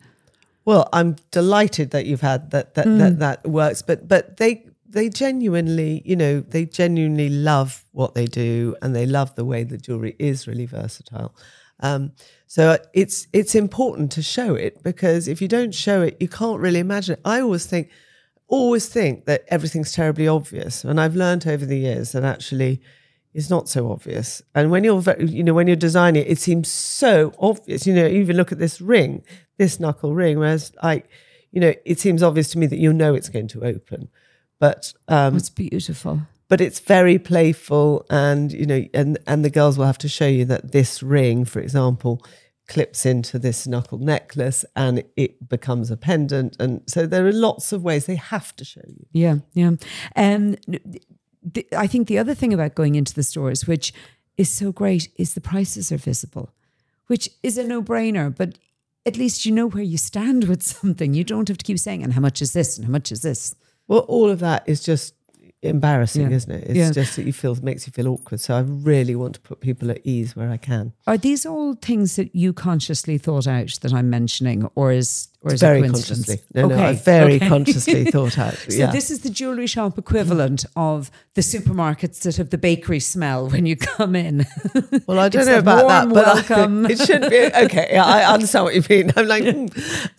Well, I'm delighted that you've had that that that, mm. that works, but but they they genuinely, you know, they genuinely love what they do and they love the way the jewelry is really versatile. Um, so it's it's important to show it because if you don't show it, you can't really imagine it. I always think always think that everything's terribly obvious, and I've learned over the years that actually it's not so obvious. And when you're, you know, when you're designing it, it seems so obvious. You know, even look at this ring, this knuckle ring, whereas like, you know, it seems obvious to me that you know it's going to open, but um, It's beautiful. but it's very playful, and you know, and and the girls will have to show you that this ring, for example, clips into this knuckle necklace, and it becomes a pendant, and so there are lots of ways they have to show you. Yeah, yeah. And the, I think the other thing about going into the stores, which is so great, is the prices are visible, which is a no brainer, but at least you know where you stand with something. You don't have to keep saying, and how much is this, and how much is this. Well, all of that is just embarrassing, Yeah. isn't it? It's Yeah. just that you feel makes you feel awkward. So I really want to put people at ease where I can. Are these all things that you consciously thought out that I'm mentioning, or is or is very it coincidence? consciously. No, no, I very consciously thought out. So yeah. this is the jewelry shop equivalent of the supermarkets that have the bakery smell when you come in. Well, I don't know about that, but I- welcome. it should be okay. Yeah, I understand what you mean. I'm like, hmm.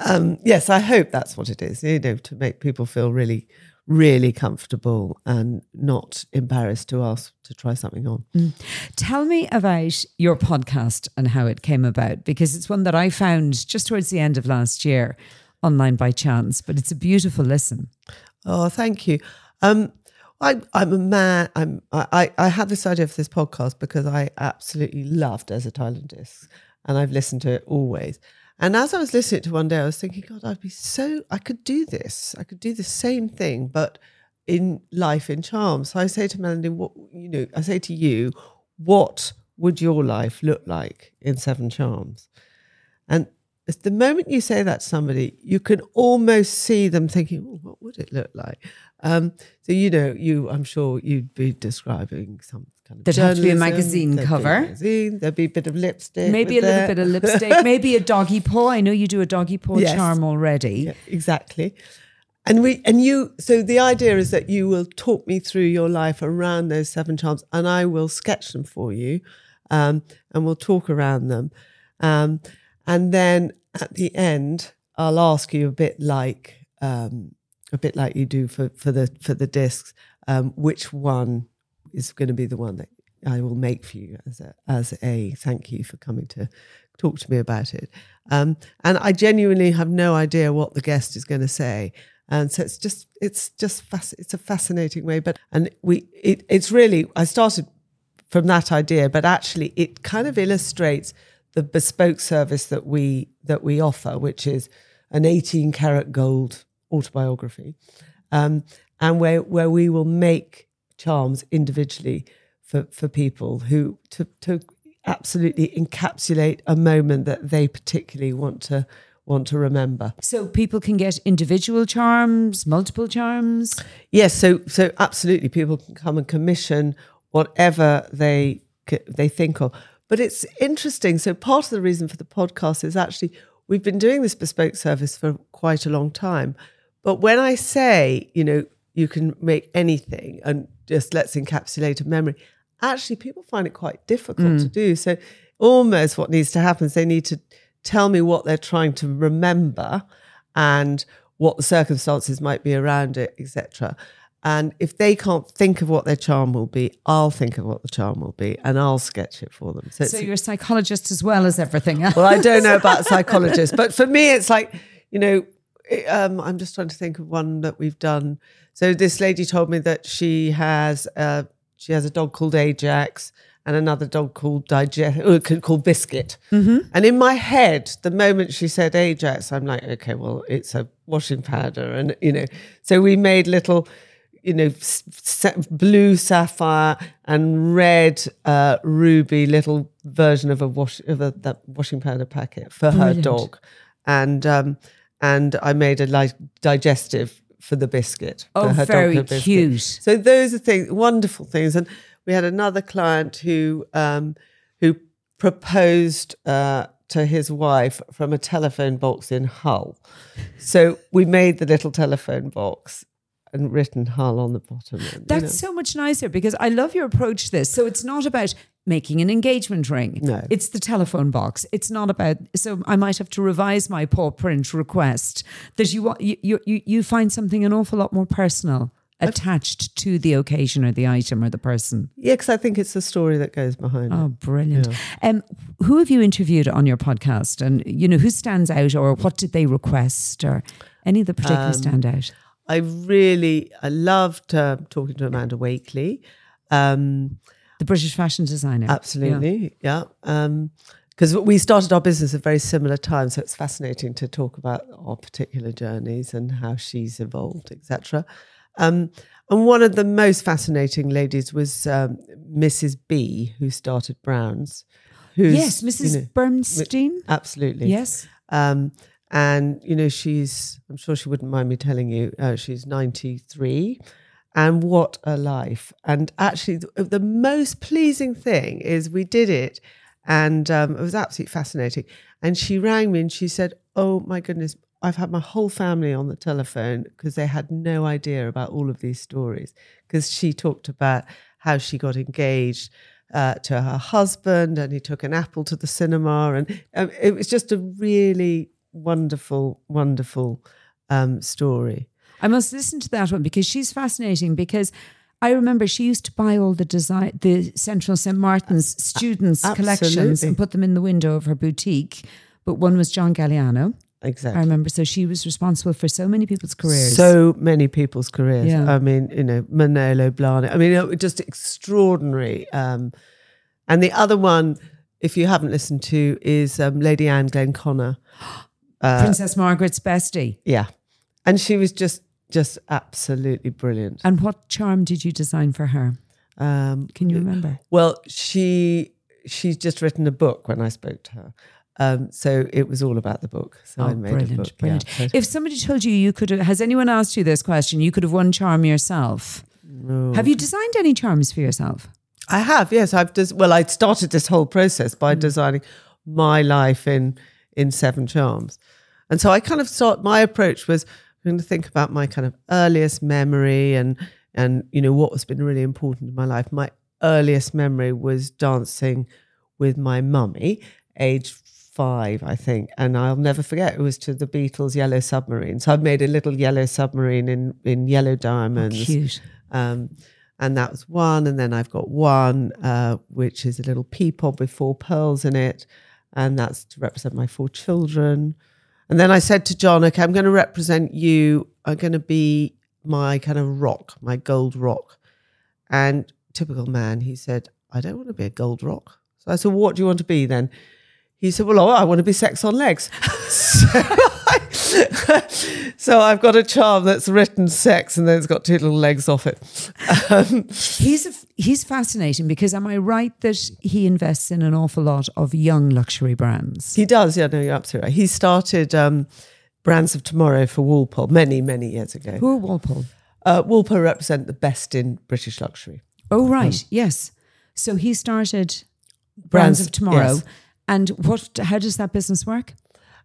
um, yes, I hope that's what it is. You know, to make people feel really, really comfortable and not embarrassed to ask to try something on. Tell me about your podcast and how it came about because it's one that I found just towards the end of last year online by chance, but it's a beautiful listen. Oh, thank you. Um, I, I'm a man. I'm. I, I had this idea for this podcast because I absolutely love Desert Island Discs, and I've listened to it always. And as I was listening to one day, I was thinking, God, I'd be so. I could do this. I could do the same thing, but in life in charms. So I say to Melanie, what you know, I say to you, what would your life look like in Seven Charms? And the moment you say that to somebody, you can almost see them thinking, oh, what would it look like? Um, so you know, you I'm sure you'd be describing some kind of There'd have to be a magazine there'd be cover. magazine, there'd be a bit of lipstick, Maybe a little bit of lipstick, maybe a doggy paw. I know you do a doggy paw Yes. charm already. Yeah, exactly. And we and you so the idea is that you will talk me through your life around those seven charms and I will sketch them for you um, and we'll talk around them. Um, and then at the end I'll ask you a bit like um, a bit like you do for, for the for the discs, um, which one is going to be the one that I will make for you as a as a thank you for coming to talk to me about it. Um, and I genuinely have no idea what the guest is going to say. And so it's just it's just fasc- it's a fascinating way. But and we it, it's really I started from that idea, but actually it kind of illustrates the bespoke service that we that we offer, which is an 18 karat gold autobiography, um, and where where we will make charms individually for for people who to to absolutely encapsulate a moment that they particularly want to want to remember. So people can get individual charms, multiple charms. Yes, so so absolutely, people can come and commission whatever they they think of. But it's interesting. So part of the reason for the podcast is actually we've been doing this bespoke service for quite a long time. But when I say, you know, you can make anything and just let's encapsulate a memory, actually people find it quite difficult to hmm. do. So almost what needs to happen is they need to tell me what they're trying to remember and what the circumstances might be around it, etc. And if they can't think of what their charm will be, I'll think of what the charm will be and I'll sketch it for them. So, So you're a psychologist as well as everything else. well, I don't know about psychologists, but for me, it's like, you know, um, I'm just trying to think of one that we've done. So this lady told me that she has uh, she has a dog called Ajax and another dog called Digest uh, called Biscuit. And in my head, the moment she said Ajax, I'm like, okay, well, it's a washing powder, and you know, so we made little. You know, sa- blue sapphire and red uh, ruby little version of a wash of a, that washing powder packet for her dog, and um, and I made a like digestive for the biscuit. Oh, her very biscuit. cute. So those are things, wonderful things. And we had another client who um, who proposed uh, to his wife from a telephone box in Hull. So we made the little telephone box and written Hull on the bottom. And, you That's know. so much nicer because I love your approach to this. So it's not about making an engagement ring. No. It's the telephone box. It's not about so I might have to revise my paw print request that you want you you you- find something an awful lot more personal attached to the occasion or the item or the person. yeah, because I think it's the story that goes behind Oh, brilliant. Um, who have you interviewed on your podcast? And, you know, who stands out or what did they request or any that particularly Um, stand out? I really, I loved uh, talking to Amanda Wakeley. Um, The British fashion designer. Absolutely, yeah. Because we started our business at very similar times, so it's fascinating to talk about our particular journeys and how she's evolved, etc. Um, and one of the most fascinating ladies was um, Mrs. B, who started Browns. Who's, Yes, Mrs. you know, Burstein. absolutely. Yes. Um, and you know, she's I'm sure she wouldn't mind me telling you, uh, she's 93. And what a life. And actually, the, the most pleasing thing is we did it and um, it was absolutely fascinating. And she rang me and she said, Oh my goodness, I've had my whole family on the telephone because they had no idea about all of these stories. Because she talked about how she got engaged uh, to her husband and he took an apple to the cinema. And um, it was just a really wonderful, wonderful um, story. I must listen to that one because she's fascinating because I remember she used to buy all the design, the Central St. Martin's students' collections and put them in the window of her boutique. But one was John Galliano. exactly. I remember. So she was responsible for so many people's careers. So many people's careers. Yeah. I mean, you know, Manolo Blahnik. I mean, just extraordinary. Um, and the other one, if you haven't listened to, is um, Lady Anne Glenconner. Princess Margaret's bestie. Yeah, and she was just just absolutely brilliant. And what charm did you design for her? Um, Can you remember? well, she she's just written a book. When I spoke to her, um, so it was all about the book. So I Oh, made a brilliant, book. brilliant. Yeah, If somebody told you you could have, has anyone asked you this question? You could have won charm yourself. Have you designed any charms for yourself? I have, yes. I've just well, I started this whole process Mm. by designing my life in in seven charms, and so I kind of thought my approach was I'm going to think about my kind of earliest memory and and you know what has been really important in my life. My earliest memory was dancing with my mummy, age five, I think, and I'll never forget. It was to the Beatles' Yellow Submarine. So I've made a little yellow submarine in in yellow diamonds. Cute. Um, and that was one. And then I've got one, uh, which is a little peapod with four pearls in it. And that's to represent my four children. And then I said to John, okay, I'm going to represent you. I'm going to be my kind of rock, my gold rock. And typical man, he said, I don't want to be a gold rock. So I said, what do you want to be then? He said, well, oh, I want to be sex on legs. so, so I've got a charm that's written sex and then it's got two little legs off it. Um, He's a, he's fascinating because am I right that he invests in an awful lot of young luxury brands? he does, yeah, no, you're absolutely right. He started um, Brands of Tomorrow for Walpole many, many years ago. Who are Walpole? Uh, Walpole represent the best in British luxury. Oh, right. Yes. So he started Brands, Brands, of Tomorrow. yes. And what? How does that business work?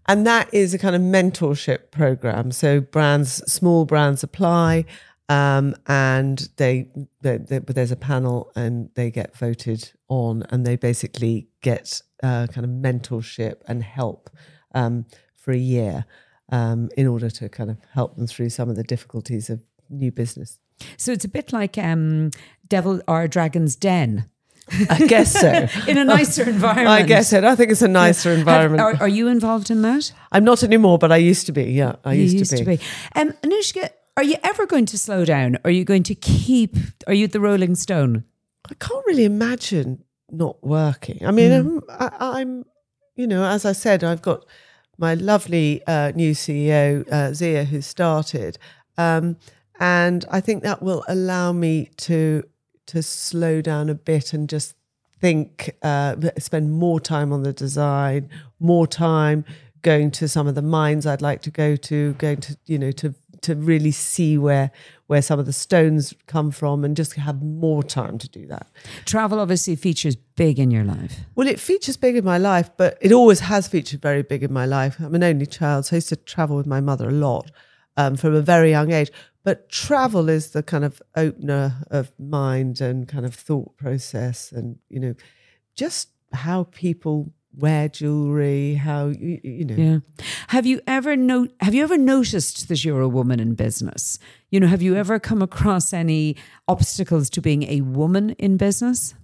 And that is a kind of mentorship program. So brands, small brands apply, um, and they, they, they but there's a panel and they get voted on, and they basically get uh, kind of mentorship and help um, for a year um, in order to kind of help them through some of the difficulties of new business. So it's a bit like um, Devil or Dragon's Den I guess so. in a nicer environment. I guess so. I think it's a nicer Have- environment. are, are you involved in that? I'm not anymore, but I used to be. Yeah, I you used, to be. Um, Annoushka, are you ever going to slow down? Are you going to keep? Are you the Rolling Stone? I can't really imagine not working. I mean, I'm, I, I'm, you know, as I said, I've got my lovely uh, new CEO, uh, Zia, who started, um, and I think that will allow me to to slow down a bit and just think, uh, spend more time on the design, more time going to some of the mines I'd like to go to, going to, you know, to to really see where where some of the stones come from and just have more time to do that. Travel obviously features big in your life. Well, it features big in my life, but it always has featured very big in my life. I'm an only child, so I used to travel with my mother a lot um, from a very young age. But travel is the kind of opener of mind and kind of thought process, and you know, just how people wear jewelry, how you, you know. Yeah. Have you ever no have you ever noticed that you're a woman in business? You know, have you ever come across any obstacles to being a woman in business?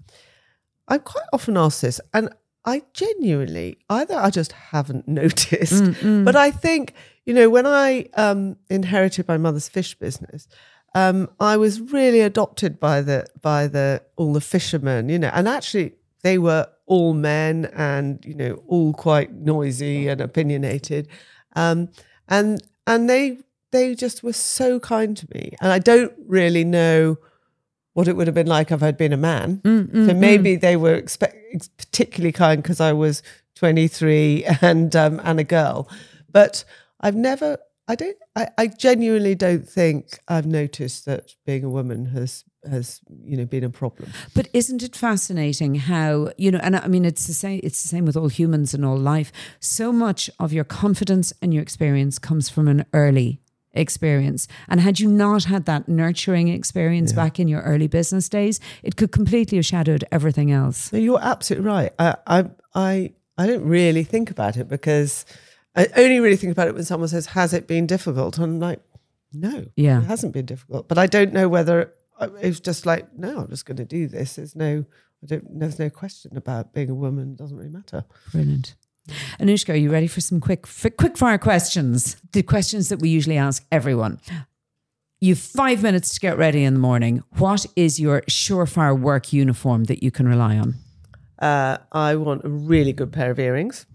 I'm quite often asked this, and I genuinely either I just haven't noticed, Mm, but I think you know when I um, inherited my mother's fish business, um, I was really adopted by the by the all the fishermen, you know, and actually they were all men and you know all quite noisy and opinionated, um, and and they they just were so kind to me, and I don't really know what it would have been like if I'd been a man. so maybe they were expect, particularly kind because I was 23 and um, and a girl. But I've never, I don't, I, I genuinely don't think I've noticed that being a woman has has you know been a problem. But isn't it fascinating how, you know, and I mean it's the same it's the same with all humans and all life. So much of your confidence and your experience comes from an early experience. And had you not had that nurturing experience back in your early business days, it could completely have shadowed everything else. No, you're absolutely right. I, I, I, I don't really think about it because I only really think about it when someone says, "Has it been difficult?" And I'm like, "No, Yeah. it hasn't been difficult." But I don't know whether it's just like, "No, I'm just going to do this." There's no, I don't. There's no question about being a woman. It doesn't really matter. Brilliant. Annoushka, are you ready for some quick quick fire questions? The questions that we usually ask everyone. You've five minutes to get ready in the morning. What is your surefire work uniform that you can rely on? Uh, I want a really good pair of earrings,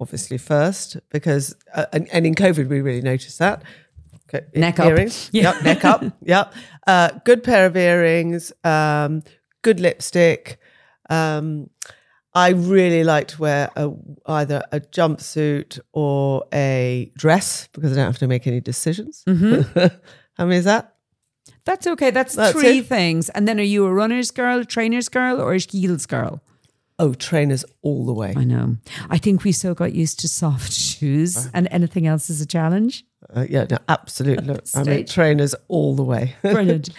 obviously first, because uh, and, and in COVID we really noticed that. Okay, Neck up. earrings, Yeah. yep, neck up, yep. Uh, good pair of earrings, um, good lipstick. Um, I really like to wear a, either a jumpsuit or a dress because I don't have to make any decisions. How many is that? That's okay. That's, That's three it. things. And then are you a runner's girl, trainer's girl, or a heels girl? Oh, trainers all the way. I know. I think we so got used to soft shoes, and anything else is a challenge. Uh, yeah, no, absolutely. I mean, trainers all the way. Brilliant.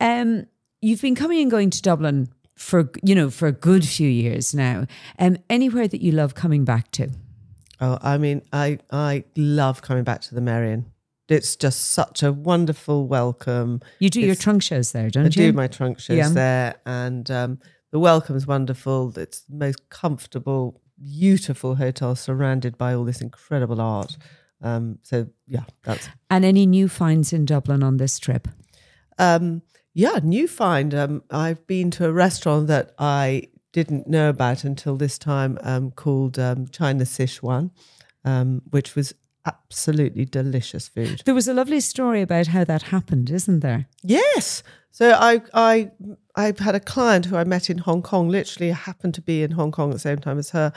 um, you've been coming and going to Dublin for you know for a good few years now. Um, anywhere that you love coming back to? Oh, I mean, I I love coming back to the Merrion. It's just such a wonderful welcome. You do your trunk shows there, don't I you? I do my trunk shows Yeah. there, and um, the welcome's wonderful. It's the most comfortable, beautiful hotel surrounded by all this incredible art. Um, so yeah, that's and any new finds in Dublin on this trip? um, yeah, new find. Um, I've been to a restaurant that I didn't know about until this time, um, called um, China Sichuan, um, which was absolutely delicious food. There was a lovely story about how that happened, isn't there? Yes. So I I I had a client who I met in Hong Kong. Literally happened to be in Hong Kong at the same time as her.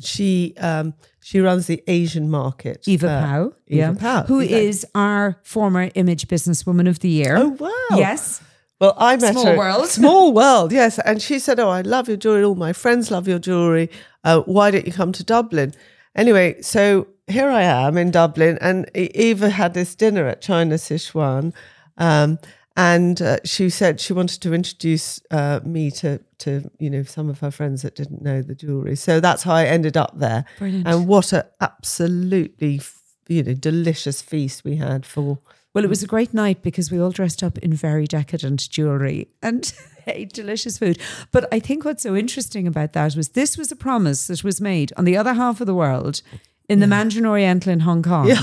She um she runs the Asian market. Eva Uh, Pau, Eva Pau, who exactly. is our former Image Businesswoman of the Year. Oh wow! Yes, Well, I met Small her. world. Small world, yes. And she said, "Oh, I love your jewelry. All my friends love your jewelry. Uh, why don't you come to Dublin?" Anyway, so here I am in Dublin, and Eva had this dinner at China Sichuan, um, and uh, she said she wanted to introduce uh, me to to you know some of her friends that didn't know the jewelry. So that's how I ended up there. Brilliant. And what a absolutely you know delicious feast we had for. Well, it was a great night because we all dressed up in very decadent jewelry and ate delicious food. But I think what's so interesting about that was this was a promise that was made on the other half of the world in the Mandarin Oriental in Hong Kong. Yeah.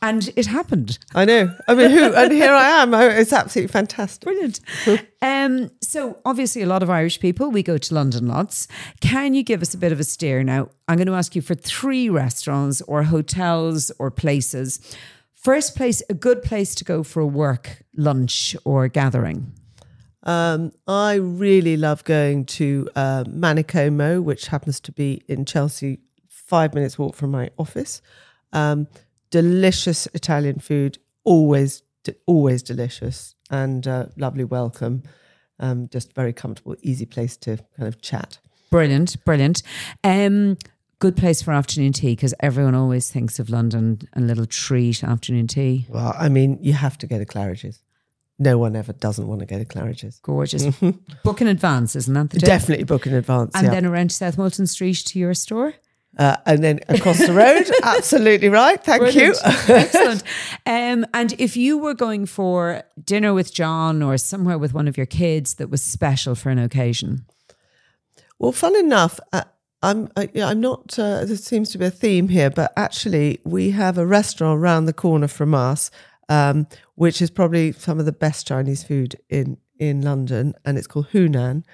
And it happened. I know. I mean, who? And here I am. It's absolutely fantastic. Brilliant. um, so obviously a lot of Irish people, we go to London lots. Can you give us a bit of a steer now? I'm going to ask you for three restaurants or hotels or places. First place, a good place to go for a work lunch or gathering. Um, I really love going to uh, Manicomio, which happens to be in Chelsea, five minutes walk from my office. Um, delicious Italian food, always, always delicious, and uh, lovely welcome. Um, just very comfortable, easy place to kind of chat. Brilliant, brilliant. Um, good place for afternoon tea because everyone always thinks of London and a little treat afternoon tea. Well, I mean, you have to go to Claridge's. No one ever doesn't want to go to Claridge's. Gorgeous. Book in advance, isn't that the tip? Definitely book in advance. And yeah. then around South Moulton Street to your store. uh, and then across the road. Absolutely right. Thank Brilliant. you. Excellent. Um, and if you were going for dinner with John or somewhere with one of your kids that was special for an occasion, Well, fun enough, uh, I'm uh, I'm not. Uh, there seems to be a theme here, but actually, we have a restaurant around the corner from us, um, which is probably some of the best Chinese food in in London, and it's called Hunan.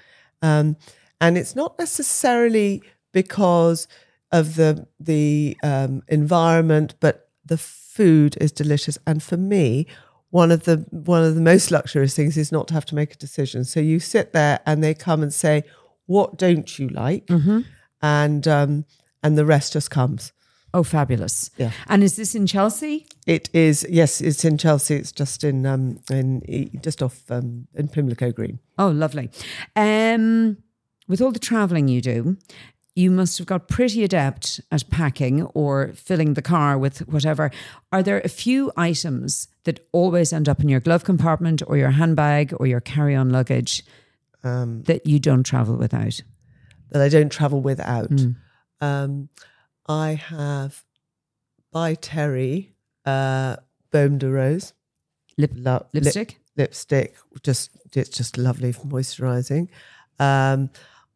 Um, and it's not necessarily because of the the um, environment, but the food is delicious. And for me, one of the one of the most luxurious things is not to have to make a decision. So you sit there, and they come and say, "What don't you like?" And um, and the rest just comes. oh, fabulous. Yeah. And is this in Chelsea? It is yes, it's in Chelsea. It's just in um in just off um in Pimlico Green. Oh, lovely. Um, with all the traveling you do, you must have got pretty adept at packing or filling the car with whatever. Are there a few items that always end up in your glove compartment or your handbag or your carry on luggage Um, that you don't travel without? That I don't travel without. Mm. Um, I have by Terry uh, Baume de Rose Lip, Lo- lip- lipstick? lipstick. Just it's just lovely for moisturising. Um,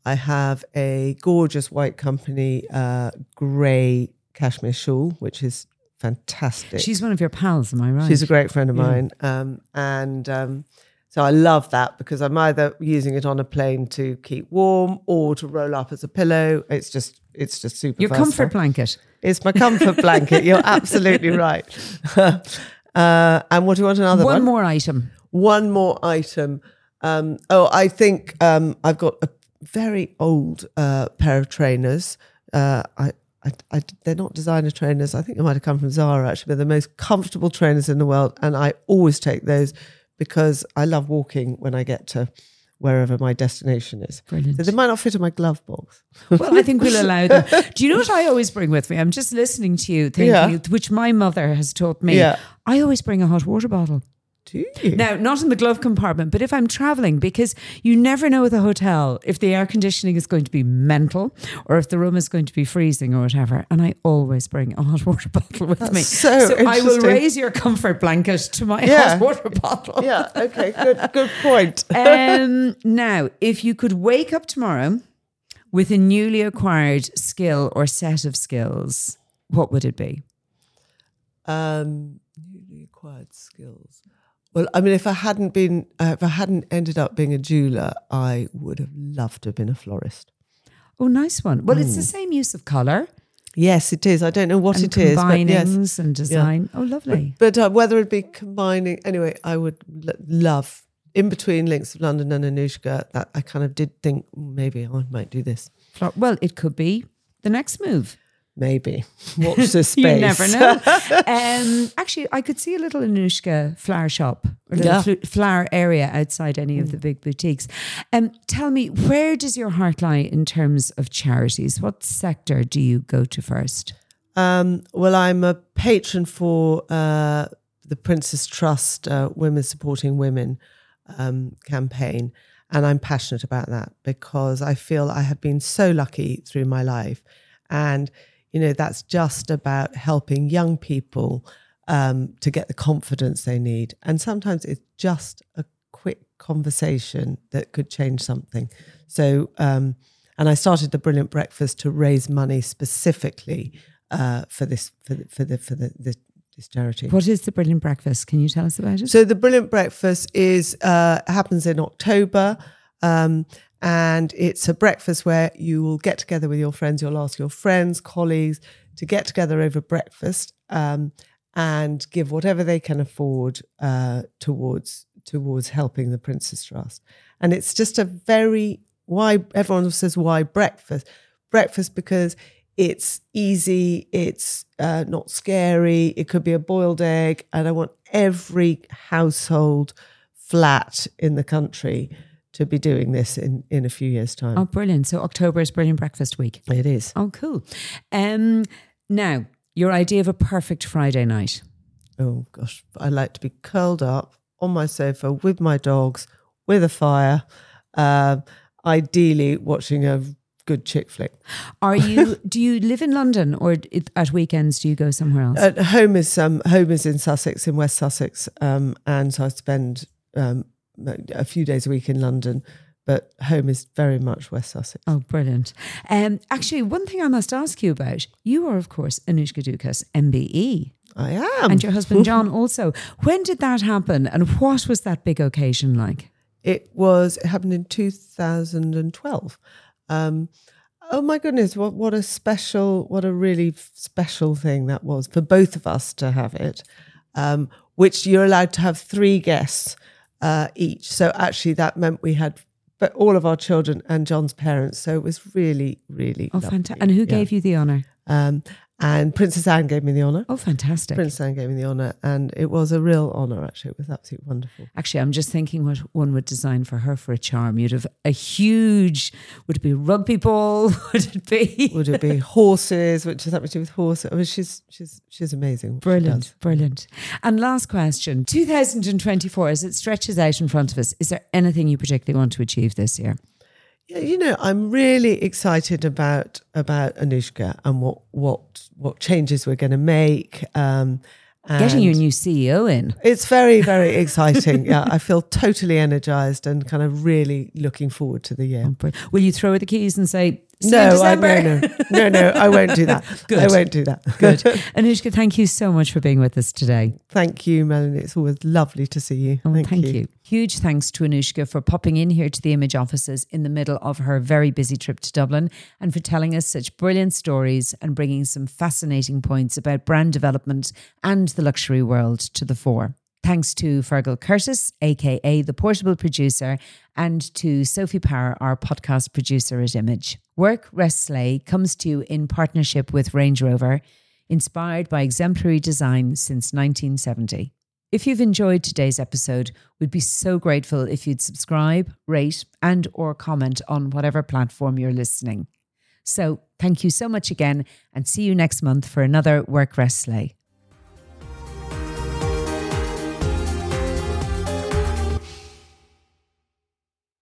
I have a gorgeous white company uh, grey cashmere shawl, which is fantastic. She's one of your pals, am I right? She's a great friend of mine. Um, and um, so I love that because I'm either using it on a plane to keep warm or to roll up as a pillow. It's just it's just super. your versatile. comfort blanket. It's my comfort blanket. You're absolutely right. uh, and what do you want another One one? more item. One more item. Um, oh, I think um, I've got a very old uh, pair of trainers. Uh, I, I, I, they're not designer trainers. I think they might have come from Zara actually. They're the most comfortable trainers in the world, and I always take those because I love walking when I get to wherever my destination is. Brilliant. So they might not fit in my glove box. Well, I think we'll allow them. Do you know what I always bring with me? I'm just listening to you, thinking, Yeah. which my mother has taught me. Yeah. I always bring a hot water bottle. Do you? Now, not in the glove compartment, but if I'm traveling, because you never know with a hotel if the air conditioning is going to be mental or if the room is going to be freezing or whatever. And I always bring a hot water bottle with me. so I will raise your comfort blanket to my Yeah. hot water bottle. yeah. Okay. Good. Good point. um, now, if you could wake up tomorrow with a newly acquired skill or set of skills, what would it be? um, newly acquired skills. Well, I mean, if I hadn't been, uh, if I hadn't ended up being a jeweler, I would have loved to have been a florist. Oh, nice one. Well, Hmm. it's the same use of colour Yes, it is. I don't know what and it is, but yes. and design. Oh, lovely. But uh, whether it be combining, anyway, I would l- love in between Links of London and Annoushka. That I kind of did think "Mm, maybe I might do this. Well, it could be the next move. Maybe watch this space. You never know. um, actually, I could see a little Annoushka flower shop, a little Yeah. flu- flower area outside any of the big boutiques. Um, tell me, where does your heart lie in terms of charities? What sector do you go to first? Um, well, I'm a patron for uh, the Prince's Trust uh, Women Supporting Women um, campaign. And I'm passionate about that because I feel I have been so lucky through my life. And, you know, that's just about helping young people um, to get the confidence they need. And sometimes it's just a quick conversation that could change something. So, um, and I started the Brilliant Breakfast to raise money specifically uh, for this for the, for the for the, the this charity. What is the Brilliant Breakfast? Can you tell us about it? So the Brilliant Breakfast is uh, happens in October, um, and it's a breakfast where you will get together with your friends. You'll ask your friends, colleagues to get together over breakfast um, and give whatever they can afford uh, towards towards helping the Prince's Trust. And it's just a very why everyone says why breakfast breakfast because it's easy it's uh, not scary it could be a boiled egg and i want every household flat in the country to be doing this in in a few years time oh, brilliant. So October is Brilliant Breakfast Week. it is Oh, cool. Um, now, your idea of a perfect Friday night. oh gosh i like to be curled up on my sofa with my dogs with a fire uh, ideally watching a good chick flick Are you? do you live in London, or at weekends do you go somewhere else? At home is um, home is in Sussex, in West Sussex, um, and so I spend um, a few days a week in London, but home is very much West Sussex. Oh, brilliant. Um, actually, one thing I must ask you about you are, of course, Annoushka Ducas, MBE, I am, and your husband John also. When did that happen, and what was that big occasion like? It was it happened in 2012. Um, oh my goodness, what what a special, what a really special thing that was for both of us to have it. Um, which you're allowed to have three guests uh, each. So actually, that meant we had but all of our children and John's parents. So it was really, really Oh, fantastic! And who gave you the honor? Um, and Princess Anne gave me the honour. Oh, fantastic! Princess Anne gave me the honour, and it was a real honour. Actually, it was absolutely wonderful. Actually, I'm just thinking what one would design for her for a charm. You'd have a huge. Would it be rugby ball? Would it be? Would it be horses? Which is something to do with horses. I mean, she's she's she's amazing. what she Brilliant, brilliant. And last question 2024, as it stretches out in front of us, is there anything you particularly want to achieve this year? Yeah, you know, I'm really excited about about Annoushka and what what what changes we're going to make. Um, Getting your new CEO in. It's very, very exciting. Yeah, I feel totally energized and kind of really looking forward to the year. Will you throw her the keys and say, "See you in No, I, no, no, no, no. I won't do that. I won't do that. Good. Annoushka, thank you so much for being with us today. Thank you, Melanie. It's always lovely to see you. Oh, thank, thank you. Huge thanks to Annoushka for popping in here to the Image offices in the middle of her very busy trip to Dublin and for telling us such brilliant stories and bringing some fascinating points about brand development and the luxury world to the fore. Thanks to Fergal Curtis, aka the portable producer, and to Sophie Power, our podcast producer at Image. Work Rest Slay comes to you in partnership with Range Rover, inspired by exemplary design since 1970. If you've enjoyed today's episode, we'd be so grateful if you'd subscribe, rate, and or comment on whatever platform you're listening. So, thank you so much again and see you next month for another Work Rest Slay.